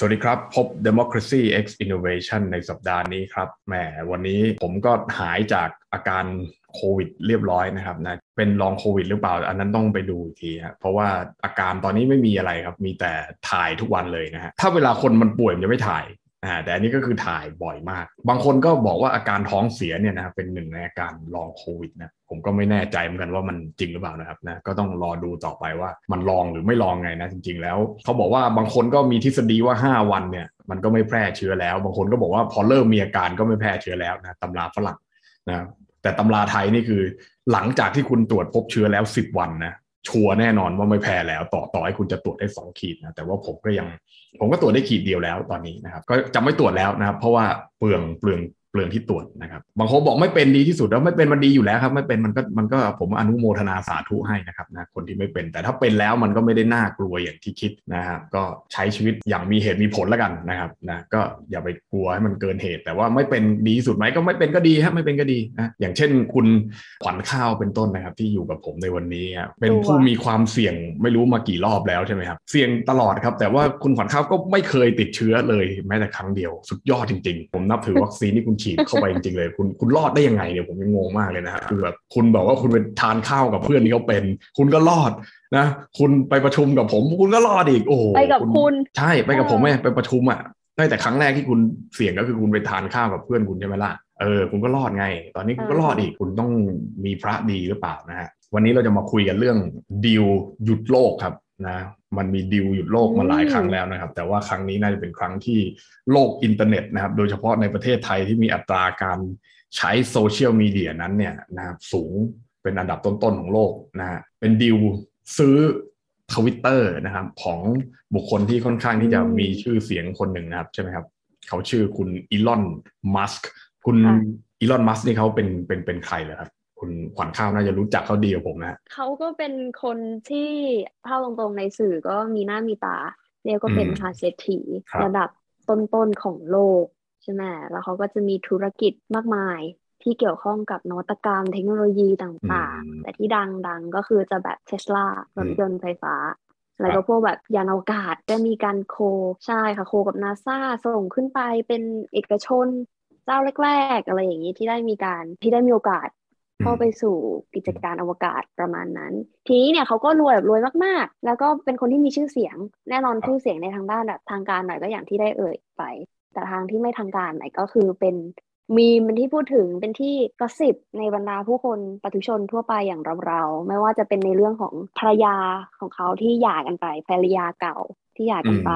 สวัสดีครับ พบ Democracy X Innovation ในสัปดาห์นี้ครับแหมวันนี้ผมก็หายจากอาการโควิดเรียบร้อยนะครับนะเป็นลองโควิดหรือเปล่า อันนั้นต้องไปดูอีกทีครับเพราะว่าอาการตอนนี้ไม่มีอะไรครับ มีแต่ถ่ายทุกวันเลยนะฮะถ้าเวลาคนมันป่วยมันจะไม่ถ่าย อ่าแต่อันนี้ก็คือถ่ายบ่อยมาก บางคนก็บอกว่าอาการท้องเสียเนี่ยนะเป็นหนึ่งในอาการลองโควิดนะผมก็ไม่แน่ใจเหมือนกันว่ามันจริงหรือเปล่านะครับนะก็ต้องรอดูต่อไปว่ามันลองหรือไม่ลองไงนะจริง ๆ แล้วเขาบอกว่าบางคนก็มีทฤษฎีว่า 5 วันเนี่ยมันก็ไม่แพร่เชื้อแล้ว บางคนก็บอกว่าพอเริ่มมีอาการก็ไม่แพร่เชื้อแล้วนะตำราฝรั่งนะแต่ตำราไทยนี่คือหลังจากที่คุณตรวจพบเชื้อแล้ว 10 วันนะชัวร์แน่นอนว่าไม่แพ้แล้ว ต่อต่อให้คุณจะตรวจได้2ขีดนะแต่ว่าผมก็ยัง ผมก็ตรวจได้ขีดเดียวแล้วตอนนี้นะครับ ก็จะไม่ตรวจแล้วนะครับ เพราะว่าเปลืองเปลือง เปลืองที่ตรวจนะครับ บางคนบอกไม่เป็นดีที่สุดแล้วไม่เป็นมันดีอยู่แล้วครับ ไม่เป็นมันก็มันก็ผมอนุโมทนาสาธุให้นะครับนะคนที่ไม่เป็น แต่ถ้าเป็นแล้วมันก็ไม่ได้น่ากลัวอย่างที่คิดนะครับก็ใช้ชีวิตอย่างมีเหตุมีผลแล้วกันนะครับนะก็อย่าไปกลัวให้มันเกินเหตุ แต่ว่าไม่เป็นดีที่สุดไหมก็ไม่เป็นก็ดีฮะไม่เป็นก็ดีนะอย่างเช่น คุณขวัญข้าวเป็นต้นนะครับ ที่อยู่กับผมในวันนี้เป็นผู้มีความเสี่ยงไม่รู้มากี่รอบแล้วใช่ไหมครับเสี่ยงตลอดครับ แต่ว่าคุณขวัญข้าวก็ไม่เคยติดเชื้อเลยแม้แต่ครั้งเดียวสุดยอดจริง ๆ ผมนับถือวัคซีนที่คุณฉีดเข้าไปจริงๆเลย คุณคุณรอดได้ยังไงเนี่ยผมยังงงมากเลยนะฮะคือแบบคุณบอกว่าคุณไปทานข้าวกับเพื่อนที่เขาเป็น คุณก็รอดนะ คุณไปประชุมกับผม คุณก็รอดอีกโอ้ไปกับคุณ ใช่ไปกับผมไงไปประชุมอะได้แต่ครั้งแรกที่คุณเสี่ยงก็คือคุณไปทานข้าวกับเพื่อนคุณใช่ไหมล่ะเออคุณก็รอดไง ตอนนี้คุณก็รอดอีกคุณต้องมีพระดีหรือเปล่านะฮะวันนี้เราจะมาคุยกันเรื่องดิวหยุดโลกครับ นะมันมีดิวหยุดโลกมาหลายครั้งแล้วนะครับ แต่ว่าครั้งนี้น่าจะเป็นครั้งที่โลกอินเทอร์เน็ตนะครับ โดยเฉพาะในประเทศไทยที่มีอัตราการใช้โซเชียลมีเดียนั้นเนี่ยนะครับสูงเป็นอันดับต้นๆของโลกนะฮะเป็นดิวซื้อทวิตเตอร์นะครับ ของบุคคลที่ค่อนข้างที่จะมีชื่อเสียงคนหนึ่งนะครับ ใช่ไหมครับ เขาชื่อคุณอีลอนมัสก์คุณอีลอนมัสก์นี่เขาเป็นเป็นเป็นใครเลยครับ คุณขวัญข้าวน่าจะรู้จักเขาดีกว่าผมนะเขาก็เป็นคนที่เท่าตรงๆในสื่อก็มีหน้ามีตาเรียกก็เป็นมหาเศรษฐีระดับต้นๆของโลกใช่ไหมแล้วเขาก็จะมีธุรกิจมากมายที่เกี่ยวข้องกับนวัตกรรมเทคโนโลยีต่างๆ แต่ที่ดังๆก็คือจะแบบเทสลารถยนต์ไฟฟ้า แล้วก็พวกแบบยานอวกาศจะมีการโคใช่ค่ะโคกับนาซาส่งขึ้นไปเป็นเอกชนเจ้าแรก ๆ อะไรอย่างนี้ที่ได้มีการที่ได้มีโอกาส เข้าไปสู่กิจการอวกาศประมาณนั้น ทีนี้เนี่ยเขาก็รวยแบบรวยมากๆ แล้วก็เป็นคนที่มีชื่อเสียง แน่นอนชื่อเสียงในทางด้านแบบทางการหน่อยก็อย่างที่ได้เอ่ยไป แต่ทางที่ไม่ทางการหน่อยก็คือเป็นมีมันที่พูดถึงเป็นที่กระสิบในบรรดาผู้คนปฏิชนทั่วไปอย่างเราๆ ไม่ว่าจะเป็นในเรื่องของภรรยาของเขาที่หย่ากันไปภรรยาเก่าที่หย่ากันไป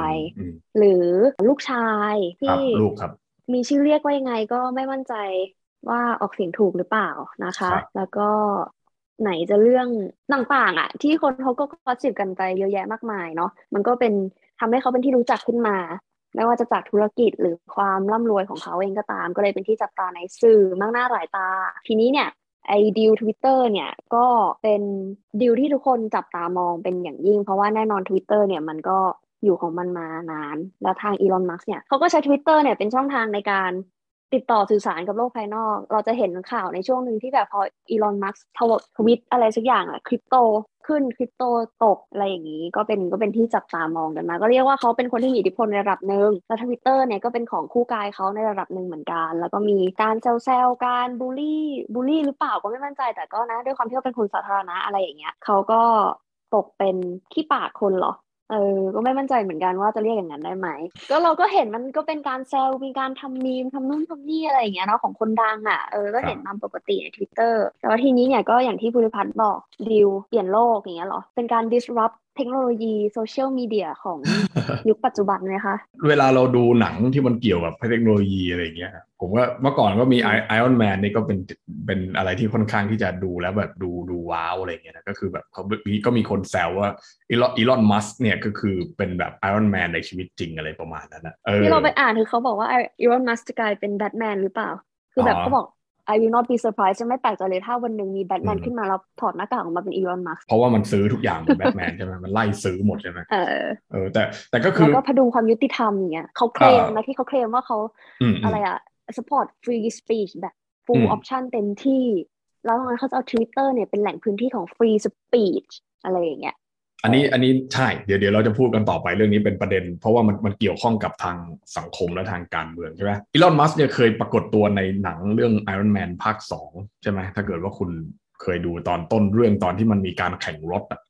หรือลูกชายที่มีชื่อเรียกว่ายังไงก็ไม่มั่นใจ ว่าออกเสียงถูกหรือเปล่านะคะ แล้วก็ไหนจะเรื่องต่างๆอะ ที่คนเขาก็คอสิบกันไปเยอะแยะมากมายเนาะมันก็เป็นทำให้เขาเป็นที่รู้จักขึ้นมา ไม่ว่าจะจากธุรกิจหรือความร่ำรวยของเขาเองก็ตาม ก็เลยเป็นที่จับตาในสื่อมากหน้าหลายตา ทีนี้เนี่ยไอ้ดิวทวิตเตอร์เนี่ยก็เป็นดิวที่ทุกคนจับตามองเป็นอย่างยิ่ง เพราะว่าแน่นอน Twitter เนี่ยมันก็อยู่ของมันมานาน แล้วทางอีลอนมัสเนี่ยเขาก็ใช้ Twitter เนี่ยเป็นช่องทางในการ ติดต่อสื่อสารกับโลกภายนอก เราจะเห็นข่าวในช่วงหนึ่งที่แบบพออีลอนมัสก์ทวิตอะไรสักอย่างอะคริปโตขึ้นคริปโตตกอะไรอย่างนี้ ก็เป็นก็เป็นที่จับตามองกันมา ก็เรียกว่าเขาเป็นคนที่มีอิทธิพลในระดับหนึ่งแล้วทวิตเตอร์เนี่ยก็เป็นของคู่กายเขาในระดับหนึ่งเหมือนกัน แล้วก็มีการเซลเซลการบูลลี่บูลลี่หรือเปล่าก็ไม่มั่นใจแต่ก็นะ ด้วยความที่เขาเป็นคนสาธารณะอะไรอย่างเงี้ยเขาก็ตกเป็นขี้ปากคนเหรอ เออ ก็ไม่มั่นใจเหมือนกันว่าจะเรียกอย่างนั้นได้ไหม ก็เราก็เห็นมันก็เป็นการแซว มีการทำมีมทำนู่นทำนี่อะไรอย่างเงี้ยเนาะของคนดังอะ เออ ก็เห็นตามปกติในทวิตเตอร์ แต่ว่าทีนี้เนี่ยก็อย่างที่ภูริพัฒน์บอกดีลเปลี่ยนโลกอย่างเงี้ยหรอ เป็นการ disrupt เทคโนโลยีโซเชียลมีเดียของยุคปัจจุบันไหมคะ เวลาเราดูหนังที่มันเกี่ยวกับเทคโนโลยีอะไรเงี้ย ผมว่าเมื่อก่อนก็มี Iron Man นี่ก็เป็นเป็นอะไรที่ค่อนข้างที่จะดูแล้วแบบดูดูว้าวอะไรเงี้ยนะก็คือแบบเขาก็มีคนแซวว่าอีลอนอีลอนมัสเนี่ยก็คือเป็นแบบไอออนแมนในชีวิตจริงอะไรประมาณนั้นนะที่เราไปอ่านคือเขาบอกว่าอีลอนมัสจะกลายเป็นแบทแมนหรือเปล่า คือแบบเขาบอก I will not be surprised จะไม่แปลกใจเลยถ้าวันหนึ่งมีแบทแมนขึ้นมาแล้วถอดหน้ากากออกมาเป็นอีลอนมัสเพราะว่ามันซื้อทุกอย่างเป็นแบทแมนใช่ไหมมันไล่ซื้อหมดใช่ไหมเออเออ แต่แต่ก็คือแล้วก็พดุงความยุติธรรมอย่างเงี้ยเขาเคลมนะที่เขาเคลมว่าเขาอะไรอะ support free speech แบบ full option เต็มที่ แล้วตรงนั้นเขาจะเอา Twitter เนี่ยเป็นแหล่งพื้นที่ของ free speech อะไรอย่างเงี้ย อันนี้อันนี้ใช่เดี๋ยวเดี๋ยวเราจะพูดกันต่อไปเรื่องนี้เป็นประเด็น เพราะว่ามันมันเกี่ยวข้องกับทางสังคมและทางการเมืองใช่ไหมอีลอนมัสก์เนี่ยเคยปรากฏตัวในหนังเรื่อง Iron Man ภาคสองใช่ไหมถ้าเกิดว่าคุณเคยดูตอนต้นเรื่องตอนที่มันมีการแข่งรถอะ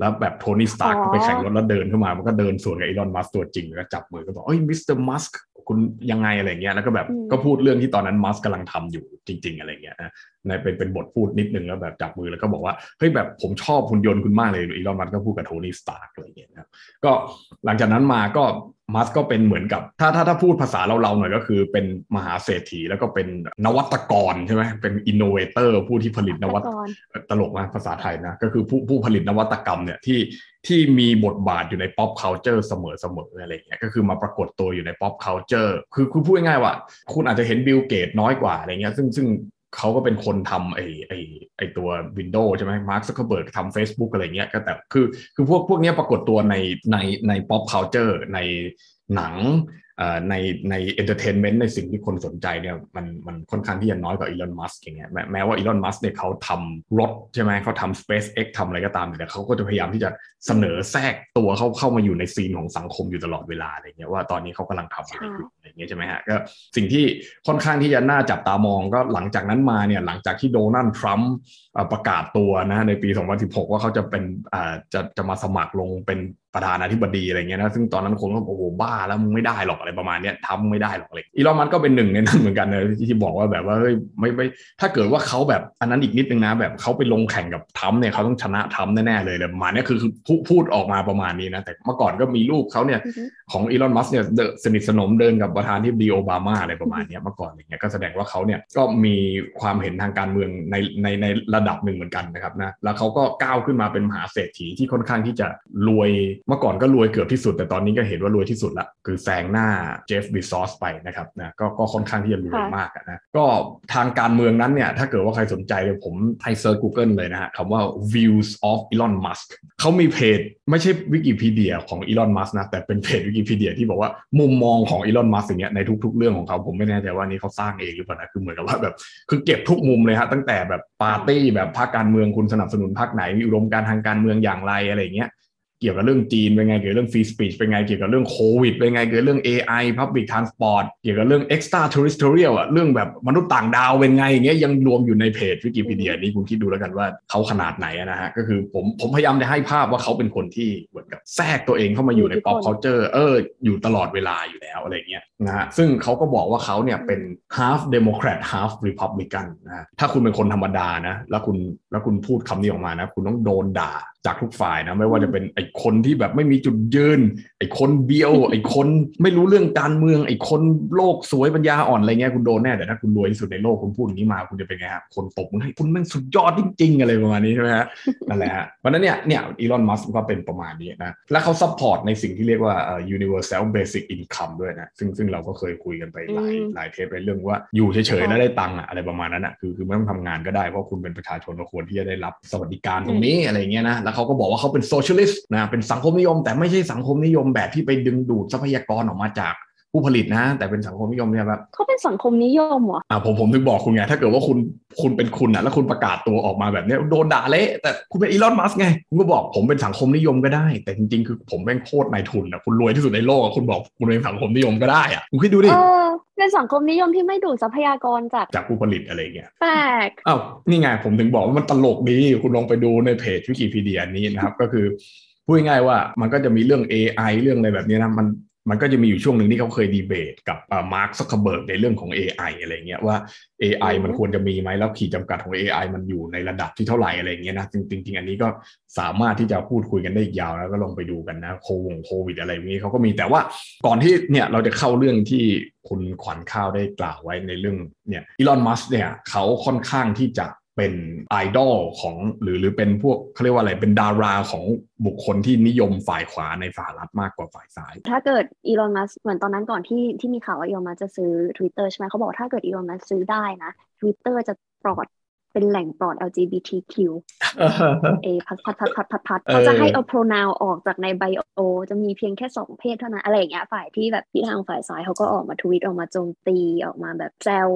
แล้วแบบโทนี่สตาร์กไปแข่งรถแล้วเดินเข้ามา มันก็เดินสวนกับอีลอนมัสก์ตัวจริงแล้วจับมือก็บอกเอ้ยมิสเตอร์มัสก์ คุณยังไงอะไรเงี้ยแล้วก็แบบก็พูดเรื่องที่ตอนนั้นมัสก์กำลังทำอยู่จริง ๆ อะไรเงี้ยนะในเป็นเป็นบทพูดนิดนึงแล้วแบบจับมือแล้วก็บอกว่าเฮ้ยแบบผมชอบหุ่นยนต์คุณมากเลยอีลอนมัสก์ก็พูดกับโทนี่สตาร์กอะไรเงี้ยนะก็หลังจากนั้นมาก็ มัสก์ก็เป็นเหมือนกับ ถ้าถ้าถ้าพูดภาษาเราๆหน่อยก็คือเป็นมหาเศรษฐีแล้วก็เป็นนวัตกรใช่ไหมเป็น innovator ผู้ที่ผลิตนวัตตลกมากภาษาไทยนะ ก็คือผู้ผู้ผลิตนวัตกรรมเนี่ยที่ที่มีบทบาทอยู่ใน pop culture เสมอๆอะไรเงี้ยก็คือมาปรากฏตัวอยู่ใน pop culture คือคือพูดง่ายๆว่า คุณอาจจะเห็นบิลเกตส์น้อยกว่าอะไรเงี้ยซึ่งซึ่ง เขาก็เป็นคนทำไอ้ไอ้ไอ้ตัว Windows ใช่ไหมมาร์คซักเคอร์เบิร์กทำ Facebook อะไรเงี้ยก็แต่คือคือพวกพวกนี้ปรากฏตัวในในใน pop culture ในหนัง ในใน entertainment ในสิ่งที่คนสนใจเนี่ยมันมันค่อนข้างที่จะน้อยกว่าอีลอนมัสก์อย่างเงี้ยแม้ว่าอีลอนมัสก์เนี่ยเขาทำรถใช่ไหมเขาทำ SpaceX ทำอะไรก็ตามแต่เขาก็จะพยายามที่จะเสนอแทรกตัวเขาเข้ามาอยู่ใน scene ของสังคมอยู่ตลอดเวลาอะไรเงี้ยว่าตอนนี้เขากำลังทำอะไรอยู่อะไรเงี้ยใช่ไหมฮะก็สิ่งที่ค่อนข้างที่จะน่าจับตามองก็หลังจากนั้นมาเนี่ยหลังจากที่โดนัลด์ทรัมป์ประกาศตัวนะในปี 2016 ว่าเขาจะเป็นจะจะมาสมัครลงเป็นประธานาธิบดีอะไรเงี้ยนะซึ่งตอนนั้นคนก็โอ้โหบ้าแล้วมึงไม่ได้หรอกอะไรประมาณเนี้ยทำไม่ได้หรอกเลยอีลอนมัสก็เป็นหนึ่งในนั้นเหมือนกันเลยที่บอกว่าแบบว่าเฮ้ยไม่ไม่ถ้าเกิดว่าเขาแบบอันนั้นอีกนิดนึงนะแบบเขาไปลงแข่งกับทัมเนี่ยเขาต้องชนะทัมแน่ๆเลยเลยประมาณนี้คือคือพูดออกมาประมาณนี้นะแต่เมื่อก่อนก็มีลูกเขาเนี่ยของอีลอนมัสเนี่ยสนิทสนมเดินกับประธานที่ดีโอบามาอะไรประมาณนี้เมื่อก่อนอย่างเงี้ยก็แสดงว่าเขาเนี่ยก็มีความเห็นทางการเมืองในในในระดับหนึ่งเหมือนกันนะครับนะแล้วเขาก็ก้าวขึ้นมาเป็นมหาเศรษฐีที่ค่อนข้างที่จะรวยเมื่อก่อนก็รวยเกือบที่สุด แต่ตอนนี้ก็เห็นว่ารวยที่สุดละคือแซงหน้าเจฟบิซอสไปนะครับนะก็ก็ค่อนข้างที่จะรวยมากนะก็ทางการเมืองนั้นเนี่ยถ้าเกิดว่าใครสนใจเดี๋ยวผมไทเซอร์ Google เลยนะฮะคำว่า views of Elon Musk เขามีเพจไม่ใช่วิกิพีเดียของอีลอนมัสก์นะแต่เป็นเพจวิกิพีเดียที่บอกว่ามุมมองของอีลอนมัสก์อย่างเงี้ยในทุก ๆ เรื่องของเขาผมไม่แน่ใจว่านี่เขาสร้างเองหรือเปล่านะคือเหมือนกับว่าแบบคือเก็บทุกมุมเลยฮะตั้งแต่แบบปาร์ตี้แบบพรรคการเมืองคุณสนับสนุนพรรคไหนมีอุดมการณ์ทางการเมืองอย่างไรอะไรเงี้ย เกี่ยวกับเรื่องจีนเป็นไงเกี่ยวกับเรื่อง free speech เป็นไงเกี่ยวกับเรื่องโควิดเป็นไงเกี่ยวกับเรื่อง AI Public Transport เกี่ยวกับเรื่อง extra terrestrial อะเรื่องแบบมนุษย์ต่างดาวเป็นไงอย่างเงี้ยยังรวมอยู่ในเพจวิกิพีเดียนี้คุณคิดดูแล้วกันว่าเขาขนาดไหนนะฮะก็คือผมผมพยายามจะให้ภาพว่าเขาเป็นคนที่เหมือนกับแทรกตัวเองเข้ามาอยู่ใน pop culture เอออยู่ตลอดเวลาอยู่แล้วอะไรเงี้ยนะฮะซึ่งเขาก็บอกว่าเขาเนี่ยเป็น half Democrat half Republican นะถ้าคุณเป็นคนธรรมดานะแล้วคุณแล้วคุณพูดคำนี้ออกมานะคุณต้องโดนด่าจากทุกฝ่ายนะไม่ว่าจะเป็นไอ้คนที่แบบไม่มีจุดยืน ไอ้คนเบี้ยว ไอ้คนไม่รู้เรื่องการเมือง ไอ้คนโลกสวยปัญญาอ่อนอะไรเงี้ยคุณโดนแน่แต่ถ้าคุณรวยที่สุดในโลกคุณพูดอย่างนี้มาคุณจะเป็นไงครับคนตบมึงให้คุณแม่งสุดยอดจริง ๆ อะไรประมาณนี้ใช่ไหมฮะนั่นแหละฮะวันนั้นเนี่ยเนี่ยอีลอนมัสก์ก็เป็นประมาณนี้นะแล้วเขา support ในสิ่งที่เรียกว่า universal basic income ด้วยนะซึ่งซึ่งเราก็เคยคุยกันไปหลายหลายเทปไปเรื่องว่าอยู่เฉยๆแล้วได้ตังค์อะไรประมาณนั้นอะคือคือไม่ต้องทำงานก็ได้เพราะคุณเป็นประชาชนก็ควรที่จะได้รับสวัสดิการตรงนี้อะไรเงี้ยนะแล้วเขาก็บอกว่าเขาเป็น socialist นะเป็นสังคมนิยม แต่ไม่ใช่สังคมนิยมแบบที่ไปดึงดูดทรัพยากรออกมาจาก ผู้ผลิตนะ แต่เป็นสังคมนิยมเนี่ยแบบเขาเป็นสังคมนิยมเหรออ่าผมผมถึงบอกคุณไง ถ้าเกิดว่าคุณคุณเป็นคุณอะแล้วคุณประกาศตัวออกมาแบบนี้โดนด่าเละแต่คุณเป็นอีลอนมัสก์ไง คุณก็บอกผมเป็นสังคมนิยมก็ได้ แต่จริงๆ คือผมเป็นโคตรนายทุนอะคุณรวยที่สุดในโลกคุณบอกคุณเป็นสังคมนิยมก็ได้อะคุณคิดดูดิเป็นสังคมนิยมที่ไม่ดูดทรัพยากรจากจากผู้ผลิตอะไรเงี้ยแปลกอ้าวนี่ไงผมถึงบอกว่ามันตลกดีคุณลองไปดูในเพจวิกิพีเดียนี้นะครับก็คือพูดง่ายว่ามันก็จะมีเรื่อง AI เรื่องอะไรแบบนี้นะมัน มันก็จะมีอยู่ช่วงหนึ่งที่เขาเคยดีเบตกับมาร์คซักเคอร์เบิร์กในเรื่องของ AI อะไรเงี้ยว่า AI มันควรจะมีไหมแล้วขีดจำกัดของ AI มันอยู่ในระดับที่เท่าไหร่อะไรเงี้ยนะจริงจริงอันนี้ก็สามารถที่จะพูดคุยกันได้อีกยาวแล้วก็ลองไปดูกันนะโควงโควิดอะไรอย่างนี้เขาก็มีแต่ว่าก่อนที่เนี่ยเราจะเข้าเรื่องที่คุณขวัญข้าวได้กล่าวไว้ในเรื่องเนี่ยอีลอนมัสเนี่ยเขาค่อนข้างที่จะ เป็นไอดอลของหรือหรือเป็นพวกเขาเรียกว่าอะไรเป็นดาราของบุคคลที่นิยมฝ่ายขวาในสหรัฐมากกว่าฝ่ายซ้าย ถ้าเกิดอีลอนมัสเหมือนตอนนั้นก่อนที่ที่มีข่าวว่าอีลอนมัสจะซื้อ Twitter ใช่ไหมเขาบอกถ้าเกิดอีลอนมัสซื้อได้นะ Twitter จะปลอดเป็นแหล่งปลอด LGBTQ เอพัดพัดพัดพัดพัดพัดเขาจะให้เอา pronoun ออกจากในไบโอ จะมีเพียงแค่สองเพศเท่านั้นอะไรอย่างเงี้ยฝ่ายที่แบบที่ทางฝ่ายซ้ายเขาก็ออกมาทวิตออกมาโจมตีออกมาแบบแซว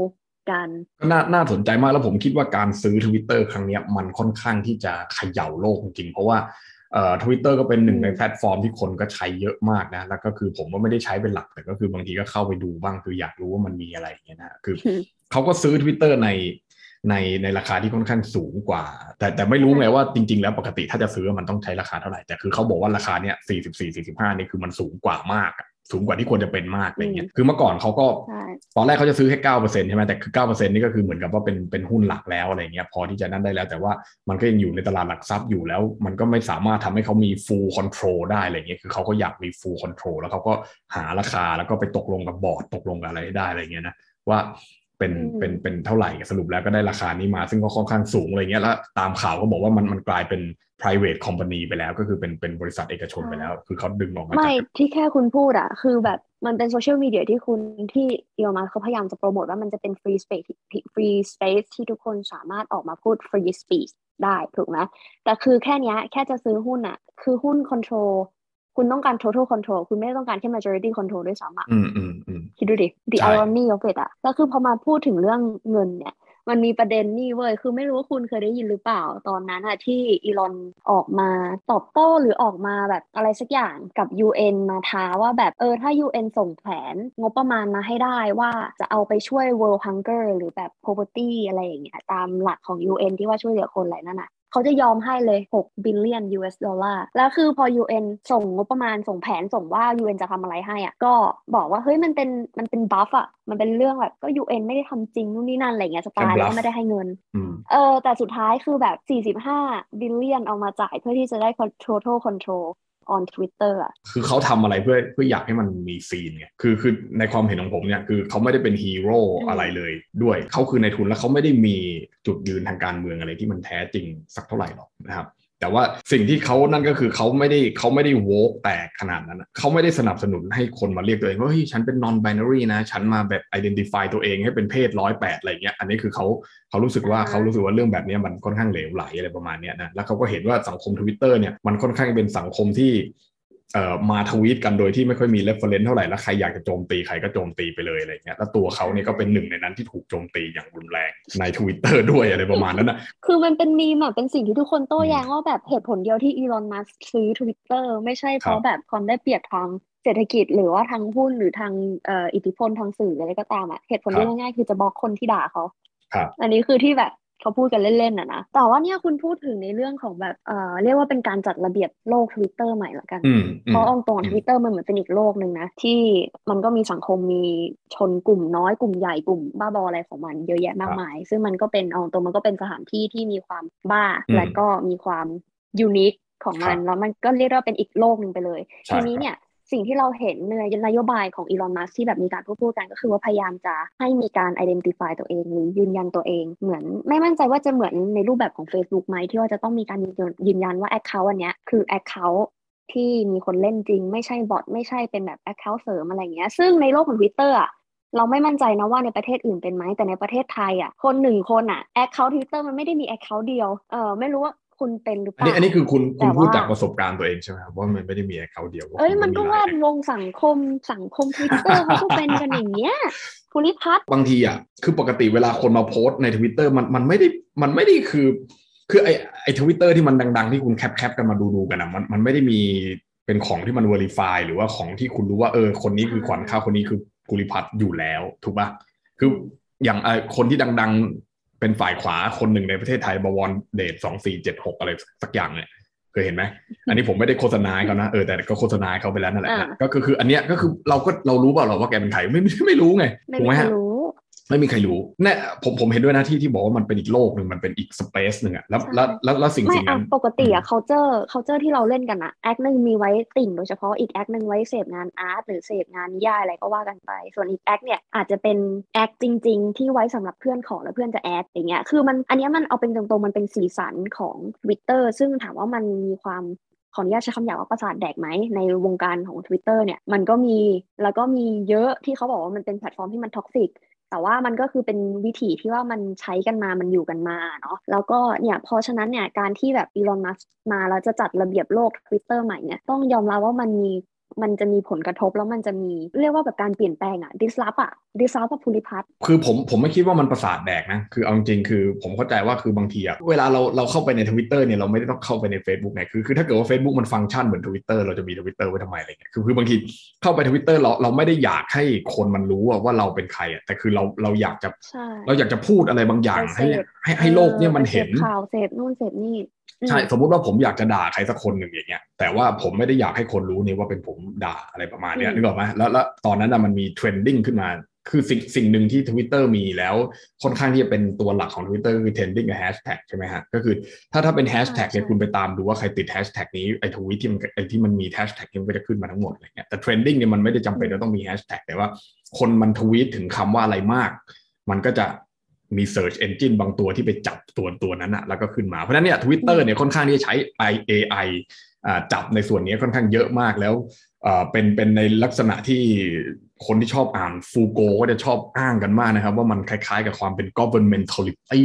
กันน่าน่าสนใจมากแล้วผมคิดว่าการซื้อทวิตเตอร์ครั้งนี้มันค่อนข้างที่จะเขย่าโลกจริงๆเพราะว่าเอ่อทวิตเตอร์ก็เป็นหนึ่งในแพลตฟอร์มที่คนก็ใช้เยอะมากนะ แล้วก็คือผมว่าไม่ได้ใช้เป็นหลัก แต่ก็คือบางทีก็เข้าไปดูบ้างคืออยากรู้ว่ามันมีอะไรอย่างเงี้ยนะคือเขาก็ซื้อ Twitter ในในในราคาที่ค่อนข้างสูงกว่า แต่แต่ไม่รู้ไงว่าจริง ๆ แล้วปกติถ้าจะซื้อมันต้องใช้ราคาเท่าไหร่แต่คือเขาบอกว่าราคาเนี้ยสี่สิบสี่สี่สิบห้านี่คือมันสูงกว่ามาก สูงกว่าที่ควรจะเป็นมากอะไรเงี้ยคือเมื่อก่อนเขาก็ตอนแรกเขาจะซื้อแค่เก้าเปอร์เซ็นใช่ไหมแต่คือเก้าเปอร์เซ็นนี่ก็คือเหมือนกับว่าเป็นเป็นหุ้นหลักแล้วอะไรเงี้ยพอที่จะนั่นได้แล้ว แต่ว่ามันก็ยังอยู่ในตลาดหลักทรัพย์อยู่แล้ว มันก็ไม่สามารถทำให้เขามี full control ได้อะไรเงี้ยคือเขาก็อยากมี full control แล้วเขาก็หาราคาแล้วก็ไปตกลงกับบอร์ดตกลงกับอะไรได้อะไรเงี้ยนะว่าเป็นเป็นเป็นเท่าไหร่สรุปแล้วก็ได้ราคานี้มา ซึ่งก็ค่อนข้างสูงอะไรเงี้ยแล้วตามข่าวก็บอกว่ามันมันกลายเป็น private company ไปแล้ว ก็คือเป็นเป็นบริษัทเอกชนไปแล้ว คือเขาดึงออกมาไม่ที่แค่คุณพูดอะคือแบบมันเป็นโซเชียลมีเดียที่คุณที่อีลอนมัสเขาพยายามจะโปรโมทว่ามันจะเป็น free space free space ที่ทุกคนสามารถออกมาพูด free speech ได้ถูกไหมแต่คือแค่นี้แค่จะซื้อหุ้นอะคือหุ้น control คุณต้องการ total control คุณไม่ได้ต้องการแค่ majority control ด้วยซ้ำอะคิดดูดิ the irony of it อะ แล้วคือพอมาพูดถึงเรื่องเงินเนี่ย มันมีประเด็นนี่เว้ย คือไม่รู้ว่าคุณเคยได้ยินหรือเปล่า ตอนนั้นอะที่อีลอนออกมาตอบโต้หรือออกมาแบบอะไรสักอย่างกับ UN มาท้าว่าแบบเออถ้า UN ส่งแผนงบประมาณมาให้ได้ว่าจะเอาไปช่วย world hunger หรือแบบ poverty อะไรอย่างเงี้ยตามหลักของ UN ที่ว่าช่วยเหลือคนอะไรนั่นอะ เขาจะยอมให้เลย6บิลเลียน US ดอลลาร์แล้วคือพอ UN ส่งงบประมาณส่งแผนส่งว่า UN จะทำอะไรให้อะก็บอกว่าเฮ้ยมันเป็นมันเป็นบัฟอะมันเป็นเรื่องแบบก็ UN ไม่ได้ทำจริงนู่นนี่นั่นอะไรเงี้ยสุดท้ายแล้วไม่ได้ให้เงินเออแต่สุดท้ายคือแบบ 45 billion เอามาจ่ายเพื่อที่จะได้ total control on Twitter อะคือเขาทำอะไรเพื่อเพื่ออยากให้มันมี scene ไงคือคือในความเห็นของผมเนี่ยคือเขาไม่ได้เป็นฮีโร่อะไรเลยด้วยเขาคือนายทุนแล้วเขาไม่ได้มีจุดยืนทางการเมืองอะไรที่มันแท้จริงสักเท่าไหร่หรอกนะครับ แต่ว่าสิ่งที่เขานั่นก็คือเขาไม่ได้เขาไม่ได้ woke แตกขนาดนั้นเขาไม่ได้สนับสนุนให้คนมาเรียกตัวเองว่าเฮ้ยฉันเป็น non binary นะ ฉันมาแบบ identify ตัวเองให้เป็นเพศร้อยแปดอะไรเงี้ยอันนี้คือเขาเขารู้สึกว่าเขารู้สึกว่าเรื่องแบบนี้มันค่อนข้างเหลวไหลอะไรประมาณนี้นะแล้วเขาก็เห็นว่าสังคมทวิตเตอร์เนี่ยมันค่อนข้างเป็นสังคมที่เอ่อ มาทวีตกันโดยที่ไม่ค่อยมี reference เท่าไหร่แล้วใครอยากจะโจมตีใครก็โจมตีไปเลยอะไรเงี้ยแล้วตัวเขาเนี่ยก็เป็นหนึ่งในนั้นที่ถูกโจมตีอย่างรุนแรงในทวิตเตอร์ด้วยอะไรประมาณนั้นนะคือมันเป็นมีมอะเป็นสิ่งที่ทุกคนโต้แย้งว่าแบบเหตุผลเดียวที่อีลอนมัสก์ซื้อทวิตเตอร์ไม่ใช่เพราะแบบความได้เปรียบทางเศรษฐกิจหรือว่าทางหุ้นหรือทางเอ่ออิทธิพลทางสื่ออะไรก็ตามอะเหตุผลที่ง่ายๆคือจะบล็อกคนที่ด่าเขาอันนี้คือที่แบบ เขาพูดกันเล่นๆอะนะแต่ว่าเนี่ยคุณพูดถึงในเรื่องของแบบเอ่อเรียกว่าเป็นการจัดระเบียบโลกทวิตเตอร์ใหม่ละกัน เพราะองตรงทวิตเตอร์มันเหมือนเป็นอีกโลกหนึ่งนะ ที่มันก็มีสังคมมีชนกลุ่มน้อยกลุ่มใหญ่กลุ่มบ้าบออะไรของมันเยอะแยะมากมาย ซึ่งมันก็เป็นองตรงมันก็เป็นสถานที่ที่มีความบ้าและก็มีความยูนิคของมันแล้วมันก็เรียกว่าเป็นอีกโลกหนึ่งไปเลย ทีนี้เนี่ย สิ่งที่เราเห็นในนโยบายของอีลอน มัสที่แบบมีการพูดพูดกันก็คือว่าพยายามจะให้มีการ identify ตัวเองหรือยืนยันตัวเอง เหมือนไม่มั่นใจว่าจะเหมือนในรูปแบบของ Facebook ไหมที่ว่าจะต้องมีการยืนยันว่า Account อันเนี้ยคือ Account ที่มีคนเล่นจริง ไม่ใช่บอทไม่ใช่เป็นแบบ Account เสริมอะไรเงี้ยซึ่งในโลกของ Twitter อะเราไม่มั่นใจนะว่าในประเทศอื่นเป็นไหมแต่ในประเทศไทยอะคนหนึ่งคนอะ Account Twitter มันไม่ได้มี Account เดียวเออไม่รู้ว่า คุณเป็นหรือเปล่าอันนี้อันนี้คือคุณคุณพูดจากประสบการณ์ตัวเองใช่ไหมครับว่ามันไม่ได้มีเขาเดียวเอ้ยมันก็ว่าวงสังคมสังคมทวิตเตอร์เขาก็เป็นกันอย่างเงี้ยภูริพัฒน์บางทีอะคือปกติเวลาคนมาโพสในทวิตเตอร์มันมันไม่ได้มันไม่ได้คือ คือไอไอทวิตเตอร์ที่มันดัง ๆ ที่คุณแคปแคปกันมาดูดูกันอะมันมันไม่ได้มีเป็นของที่มัน verify หรือว่าของที่คุณรู้ว่าเออคนนี้คือขวัญข้าวคนนี้คือภูริพัฒน์อยู่แล้วถูกปะคืออย่างไอคนที่ดัง เป็นฝ่ายขวาคนหนึ่งในประเทศไทยบวรเดชสองสี่เจ็ดหกอะไรสักอย่างเนี่ยเคยเห็นไหมอันนี้ผมไม่ได้โฆษณาเขานะเออแต่ก็โฆษณาเขาไปแล้วนั่นแหละก็คือคืออันเนี้ยก็คือเราก็เรารู้เปล่าเราว่าแกเป็นใครไม่ไม่รู้ไงถูกไหมฮะ ไม่มีใครรู้เนี่ยผมผมเห็นด้วยนะที่ที่บอกว่ามันเป็นอีกโลกหนึ่งมันเป็นอีก space หนึ่งอะแล้วแล้วแล้วสิ่งสิ่งนั้นปกติอะ culture culture ที่เราเล่นกันอะแอคหนึ่งมีไว้ติ่งโดยเฉพาะอีกแอคหนึ่งไว้เสพงาน art หรือเสพงานนิยายอะไรก็ว่ากันไป ส่วนอีกแอคเนี่ยอาจจะเป็นแอคจริง ๆ ที่ไว้สำหรับเพื่อนขอแล้วเพื่อนจะแอดอย่างเงี้ยคือมันอันนี้มันเอาเป็นตรงๆมันเป็นสีสันของ Twitter ซึ่งถามว่ามันมีความขออนุญาตใช้คำหยาบว่าประสาทแดกไหมในวงการของ Twitter เนี่ยมันก็มีแล้วก็มีเยอะที่เขาบอกว่ามันเป็นแพลตฟอร์มที่มัน toxic แต่ว่ามันก็คือเป็นวิถีที่ว่ามันใช้กันมามันอยู่กันมาเนาะแล้วก็เนี่ยเพราะฉะนั้นเนี่ยการที่แบบอีลอนมัสก์มาแล้วจะจัดระเบียบโลกทวิตเตอร์ใหม่เนี่ยต้องยอมรับว่ามันมี มันจะมีผลกระทบแล้วมันจะมีเรียกว่าแบบการเปลี่ยนแปลงอะ disrupt อะ disrupt กับภูริพัฒน์คือผมผมไม่คิดว่ามันประสาทแดกนะ คือเอาจริงคือผมเข้าใจว่าคือบางทีอะเวลาเราเราเข้าไปในทวิตเตอร์เนี่ยเราไม่ได้ต้องเข้าไปใน Facebook ไงคือคือถ้าเกิดว่า Facebook มันฟังก์ชันเหมือนทวิตเตอร์เราจะมีทวิตเตอร์ไว้ทำไมอะไรเงี้ยคือคือบางทีเข้าไปทวิตเตอร์เราเราไม่ได้อยากให้คนมันรู้ว่าเราเป็นใครอะแต่คือเราเราอยากจะเราอยากจะพูดอะไรบางอย่างให้ให้ให้โลกเนี่ยมันเห็นข่าวเสพนู่นเสพนี่ ใช่สมมุติว่าผมอยากจะด่าใครสักคนหนึ่งอย่างเงี้ยแต่ว่าผมไม่ได้อยากให้คนรู้นี่ว่าเป็นผมด่าอะไรประมาณเนี้ยนึกออกไหมแล้วแล้วตอนนั้นนะมันมี trending ขึ้นมาคือสิ่งสิ่งหนึ่งที่ Twitter มีแล้วค่อนข้างที่จะเป็นตัวหลักของ Twitter คือ trending กับ hashtag ใช่ไหมฮะ ก็คือถ้าถ้าเป็น hashtag เนี่ยคุณไปตามดูว่าใครติด hashtag นี้ไอ้ทวิตที่มันไอ้ที่มันมี hashtag นี่มันก็จะขึ้นมาทั้งหมดอะไรเงี้ยแต่ trending เนี่ยมันไม่ได้จำเป็นจะต้องมี hashtag แต่ว่าคนมันทวีตถึงคำว่าอะไรมาก มันก็จะ มี Search Engine บางตัวที่ไปจับตัวตัวนั้นอะแล้วก็ขึ้นมา เพราะฉะนั้นเนี่ยทวิตเตอร์เนี่ยค่อนข้างที่จะใช้ AI จับในส่วนนี้ค่อนข้างเยอะมากแล้วเป็นเป็นในลักษณะที่คนที่ชอบอ่านฟูโกก็จะชอบอ้างกันมากนะครับ ว่ามันคล้ายๆกับความเป็น governmentality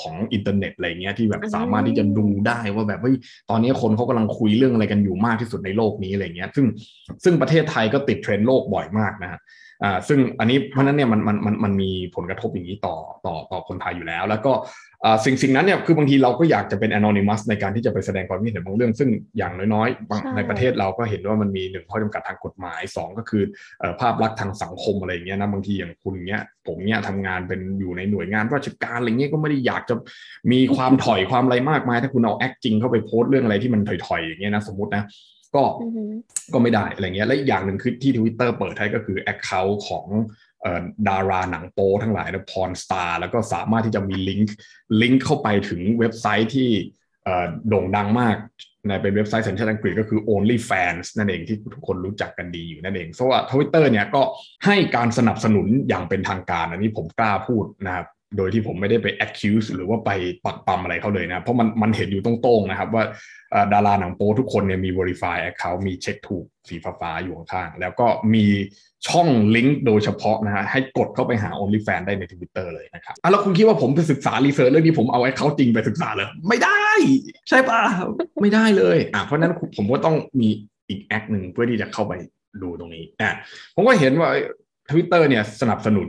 ของอินเทอร์เน็ตอะไรเงี้ยที่แบบสามารถที่จะดูได้ว่าแบบเฮ้ยตอนนี้คนเขากำลังคุยเรื่องอะไรกันอยู่มากที่สุดในโลกนี้อะไรเงี้ยซึ่งซึ่งประเทศไทยก็ติดเทรนด์โลกบ่อยมากนะฮะ อ่าซึ่งอันนี้เพราะนั้นเนี่ยมันมันมันมันมีผลกระทบอย่างนี้ต่อต่อต่อคนไทยอยู่แล้ว แล้วก็สิ่งสิ่งนั้นเนี่ยคือบางทีเราก็อยากจะเป็น anonymous ในการที่จะไปแสดงความคิดเห็นบางเรื่อง ซึ่งอย่างน้อยๆ ในประเทศเราก็เห็นว่ามันมีหนึ่งข้อจำกัดทางกฎหมาย 2 ก็คือภาพลักษณ์ทางสังคมอะไรอย่างเงี้ยนะบางทีอย่างคุณเนี้ยผมเนี้ยทำงานเป็นอยู่ในหน่วยงานราชการอะไรเงี้ยก็ไม่ได้อยากจะมีความถอยความอะไรมากมาย ถ้าคุณเอาแอคจริงเข้าไปโพสต์เรื่องอะไรที่มันถอยๆอย่างเงี้ยนะสมมตินะ ก็ก็ไม่ได้อะไรเงี้ยและอีกอย่างหนึ่งคือที่ทวิตเตอร์เปิดให้ก็คือ account ของดาราหนังโป๊ทั้งหลายนะ porn star แล้วก็สามารถที่จะมีลิงก์ลิงก์เข้าไปถึงเว็บไซต์ที่โด่งดังมากในเป็นเว็บไซต์สัญชาติอังกฤษก็คือ OnlyFans นั่นเองที่ทุกคนรู้จักกันดีอยู่นั่นเองเพราะว่าทวิตเตอร์เนี่ยก็ให้การสนับสนุนอย่างเป็นทางการ อันนี้ผมกล้าพูดนะครับ โดยที่ผมไม่ได้ไป accuse หรือว่าไปปรักปรำอะไรเขาเลยนะเพราะมันมันเห็นอยู่ตรงๆนะครับว่าดาราหนังโป๊ทุกคนเนี่ยมี verify account มีเช็คถูกสีฟ้าๆอยู่ข้างๆแล้วก็มีช่องลิงก์โดยเฉพาะนะฮะให้กดเข้าไปหา OnlyFans ได้ใน Twitter เลยนะครับอะแล้วคุณคิดว่าผมไปศึกษารีเสิร์ชเรื่องนี้ผมเอาไอ้เขาจริงไปศึกษาเลยไม่ได้ ใช่ปะไม่ได้เลยอะเพราะนั้นผมก็ต้องมีอีกแอคหนึ่งเพื่อที่จะเข้าไปดูตรงนี้อะผมก็เห็นว่า Twitter เนี่ยสนับสนุน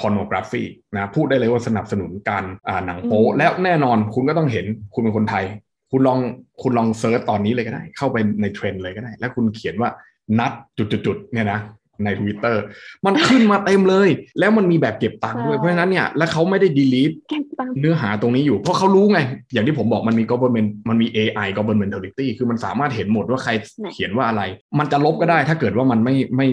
พอร์โนกราฟีนะพูดได้เลยว่าสนับสนุนการอ่าหนังโป๊แล้วแน่นอนคุณก็ต้องเห็นคุณเป็นคนไทย คุณลองคุณลอง search ตอนนี้เลยก็ได้ เข้าไปในเทรนด์เลยก็ได้ แล้วคุณเขียนว่านัดจุดๆเนี่ยนะใน Twitter มันขึ้นมาเต็มเลย แล้วมันมีแบบเก็บตังค์ด้วยเพราะฉะนั้นเนี่ยแล้วเขาไม่ได้ delete เนื้อหาตรงนี้อยู่ เพราะเขารู้ไง อย่างที่ผมบอกมันมี government มันมี AI governmentality คือมันสามารถเห็นหมดว่าใครเขียนว่าอะไร มันจะลบก็ได้ถ้าเกิดว่ามันไม่ไม่